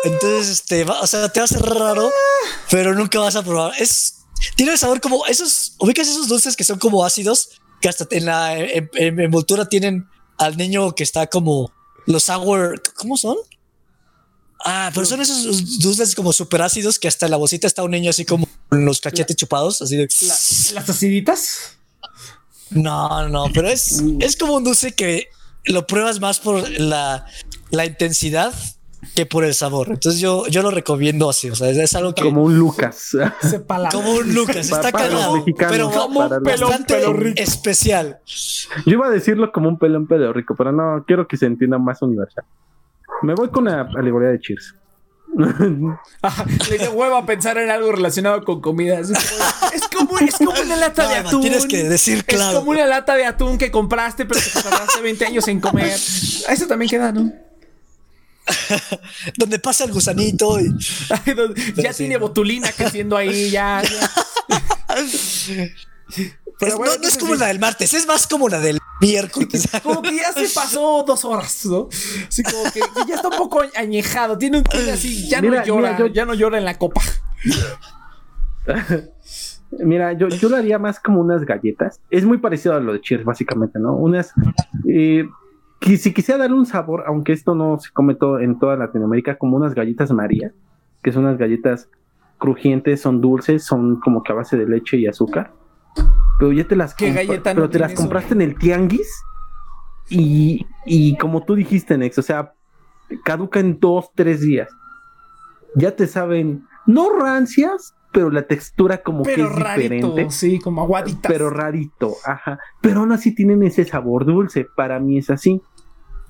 Entonces, este, o sea, te va a ser raro, pero nunca vas a probar. Es, tiene el sabor como esos, ubicas esos dulces que son como ácidos, que hasta en la envoltura tienen al niño que está como los sour, ¿cómo son? Ah, pero son esos dulces como súper ácidos que hasta la bocita está un niño así como con los cachetes chupados, así de las aciditas. No, no, pero es, es como un dulce que lo pruebas más por la, la intensidad que por el sabor. Entonces yo, yo lo recomiendo así. O sea, es, algo que. Como un Lucas. como un Lucas. Está cagado. Pero como un pelón pelo rico. especial. Yo iba a decirlo como un pelón pelo rico, pero no quiero que se entienda más universal. Me voy con la alegoría de Cheers. le dio huevo a pensar en algo relacionado con comida. Es como, es como, una lata de atún. Tienes que decir claro. Es como una lata de atún que compraste, pero que te tardaste 20 años en comer. Eso también queda, ¿no? donde pasa el gusanito y ya tiene botulina creciendo ahí ya, Pero no, es como la del martes, es más como la del miércoles. Como que ya se pasó dos horas, ¿no? Así como que, ya está un poco añejado. Tiene un toque así, ya no llora, ya no llora en la copa. Mira, yo, yo lo haría más como unas galletas. Es muy parecido a lo de Cheers, básicamente, ¿no? Unas. Eh, si quisiera darle un sabor, aunque esto no se come todo en toda Latinoamérica, como unas galletas María, que son unas galletas crujientes, son dulces, son como que a base de leche y azúcar. Pero ya te las ¿Qué galleta pero te las compraste en el tianguis y, y como tú dijiste, Nex, o sea, caduca en dos, tres días. Ya te saben, no rancias, pero la textura como que es diferente. Sí, como aguadita. Pero rarito, ajá. Pero aún así tienen ese sabor dulce. Para mí es así.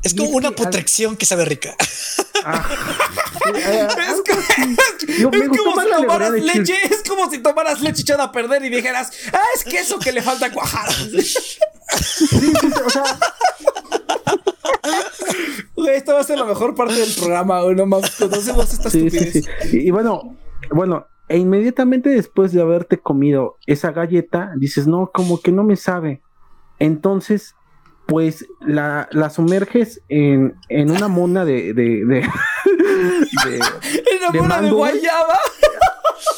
Es como una putracción que sabe rica. Ah, es, como si tomaras leche, es como si tomaras leche echada a perder y dijeras, ah, es que eso que le falta cuajar. sí, o sea. Esto va a ser la mejor parte del programa, no más conocemos esta sí, estupidez. Y, bueno, bueno, e inmediatamente después de haberte comido esa galleta, dices, no, como que no me sabe. Entonces pues la, la sumerges en, en, una mona de. de, de, de, mona de guayaba.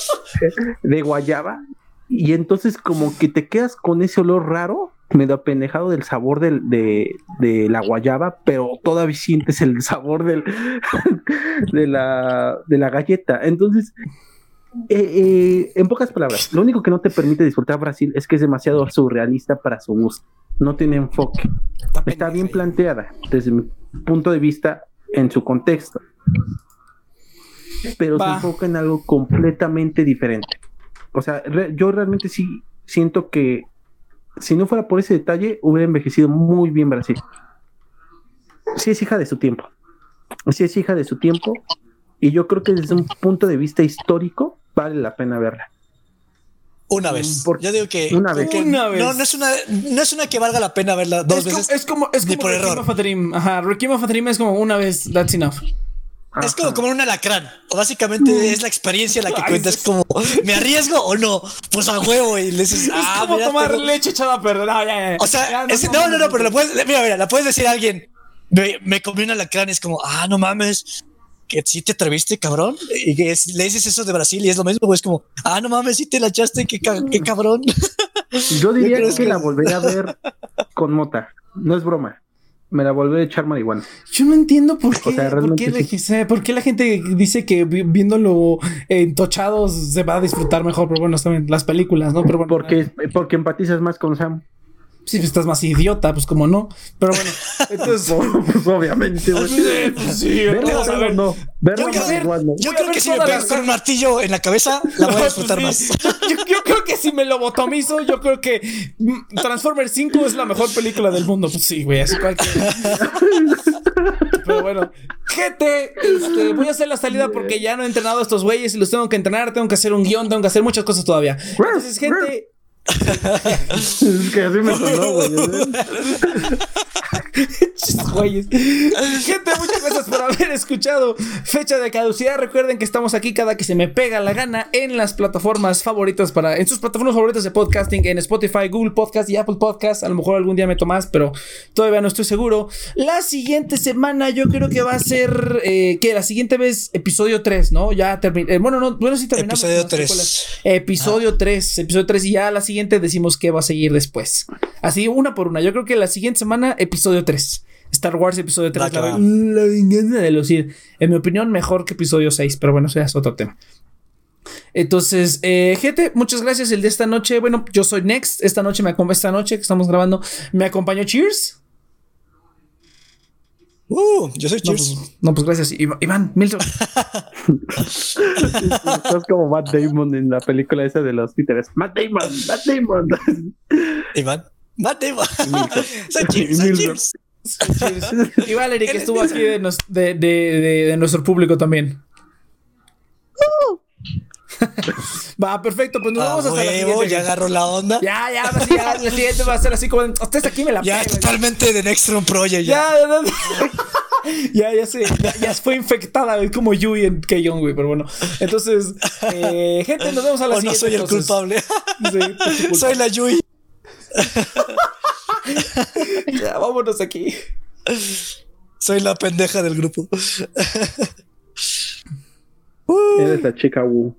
de guayaba. Y entonces, como que te quedas con ese olor raro, medio apendejado del sabor del, de, de, la guayaba, pero todavía sientes el sabor del, de, la, de la galleta. Entonces, eh, eh, en pocas palabras, lo único que no te permite disfrutar Brasil es que es demasiado surrealista para su gusto. No tiene enfoque. Está bien planteada desde mi punto de vista en su contexto. Pero se enfoca en algo completamente diferente. O sea, yo realmente sí siento que si no fuera por ese detalle, hubiera envejecido muy bien Brasil. Sí es hija de su tiempo. Sí es hija de su tiempo. Y yo creo que desde un punto de vista histórico, vale la pena verla. Una vez. Yo digo que una vez. No, no es una, no es una que valga la pena verla dos veces. es como, es como por error. Of a Dream. Ajá, Requiem of a Dream es como una vez, that's enough. Es como como un alacrán. Básicamente es la experiencia la que cuentas como ¿me arriesgo o no? Pues a huevo y le dices, ah, es como tomar leche echada a perder. No, ya, ya. O sea, no, no, no, pero lo puedes, mira, mira, la puedes decir a alguien. Me, me comí un alacrán y es como, ah, no mames que sí te atreviste, cabrón. Y que le dices eso de Brasil y es lo mismo, pues como, ah, no mames, sí te la echaste, qué, cabrón. Yo diría que, la volvería a ver con mota. No es broma. Me la volveré a echar marihuana. Yo no entiendo por qué, por, qué la gente dice que viéndolo entochados se va a disfrutar mejor, pero bueno, también las películas, ¿no? Pero porque, porque empatizas más con Sam. Sí, pues estás más idiota, pues como no. Pero bueno, entonces. pues obviamente, güey. Pues sí, vamos a ver. No. Verlo yo, creo, yo creo que si me pegas con un martillo en la cabeza, la voy a disfrutar más. Yo, creo que si me lo botomizo, yo creo que Transformers 5 es la mejor película del mundo. Pues sí, güey, así cualquier. Pero bueno, gente, este, voy a hacer la salida porque ya no he entrenado a estos güeyes y los tengo que entrenar, tengo que hacer un guion, tengo que hacer muchas cosas todavía. Entonces, gente es que así me sonó, güey. Gente, muchas gracias por haber escuchado Fecha de Caducidad. Recuerden que estamos aquí cada que se me pega la gana en las plataformas favoritas para, en sus plataformas favoritas de podcasting, en Spotify, Google Podcast y Apple Podcast. A lo mejor algún día me tomas, pero todavía no estoy seguro. La siguiente semana yo creo que va a ser, eh, que la siguiente vez, episodio 3, ¿no? Ya terminé. Eh, bueno, no, bueno, sí terminamos. Episodio 3. Episodio 3, episodio 3 y ya la siguiente decimos qué va a seguir después. Así, una por una. Yo creo que la siguiente semana, episodio 3. Star Wars episodio 3, la, venganza de los En mi opinión, mejor que episodio 6, pero bueno, eso ya es otro tema. Entonces, eh, gente, muchas gracias. El de esta noche, bueno, yo soy Next. Esta noche me acompaña, esta noche que estamos grabando, me acompañó Cheers. Uh, yo soy Cheers. Pues, no, pues, gracias. Iván, Milton. Estás como Matt Damon en la película esa de los Peters. Matt Damon, Matt Damon. Iván, Cheers, soy Cheers. Y Valerie, que estuvo aquí de, de, de, de nuestro público también. Uh. va, perfecto, pues nos vamos hasta la siguiente. Ya agarró la onda. Ya, ya, ya, la siguiente va a ser así como, ustedes aquí me la Ya, totalmente de Next Project. Ya, ya, ya, sé, ya, fue infectada como Yui en Keyon, güey, pero bueno. Entonces, eh, gente, nos vemos a la siguiente. no soy el culpable. Sí, soy la Yui. ya, vámonos aquí. Soy la pendeja del grupo. Eres la chica Wu.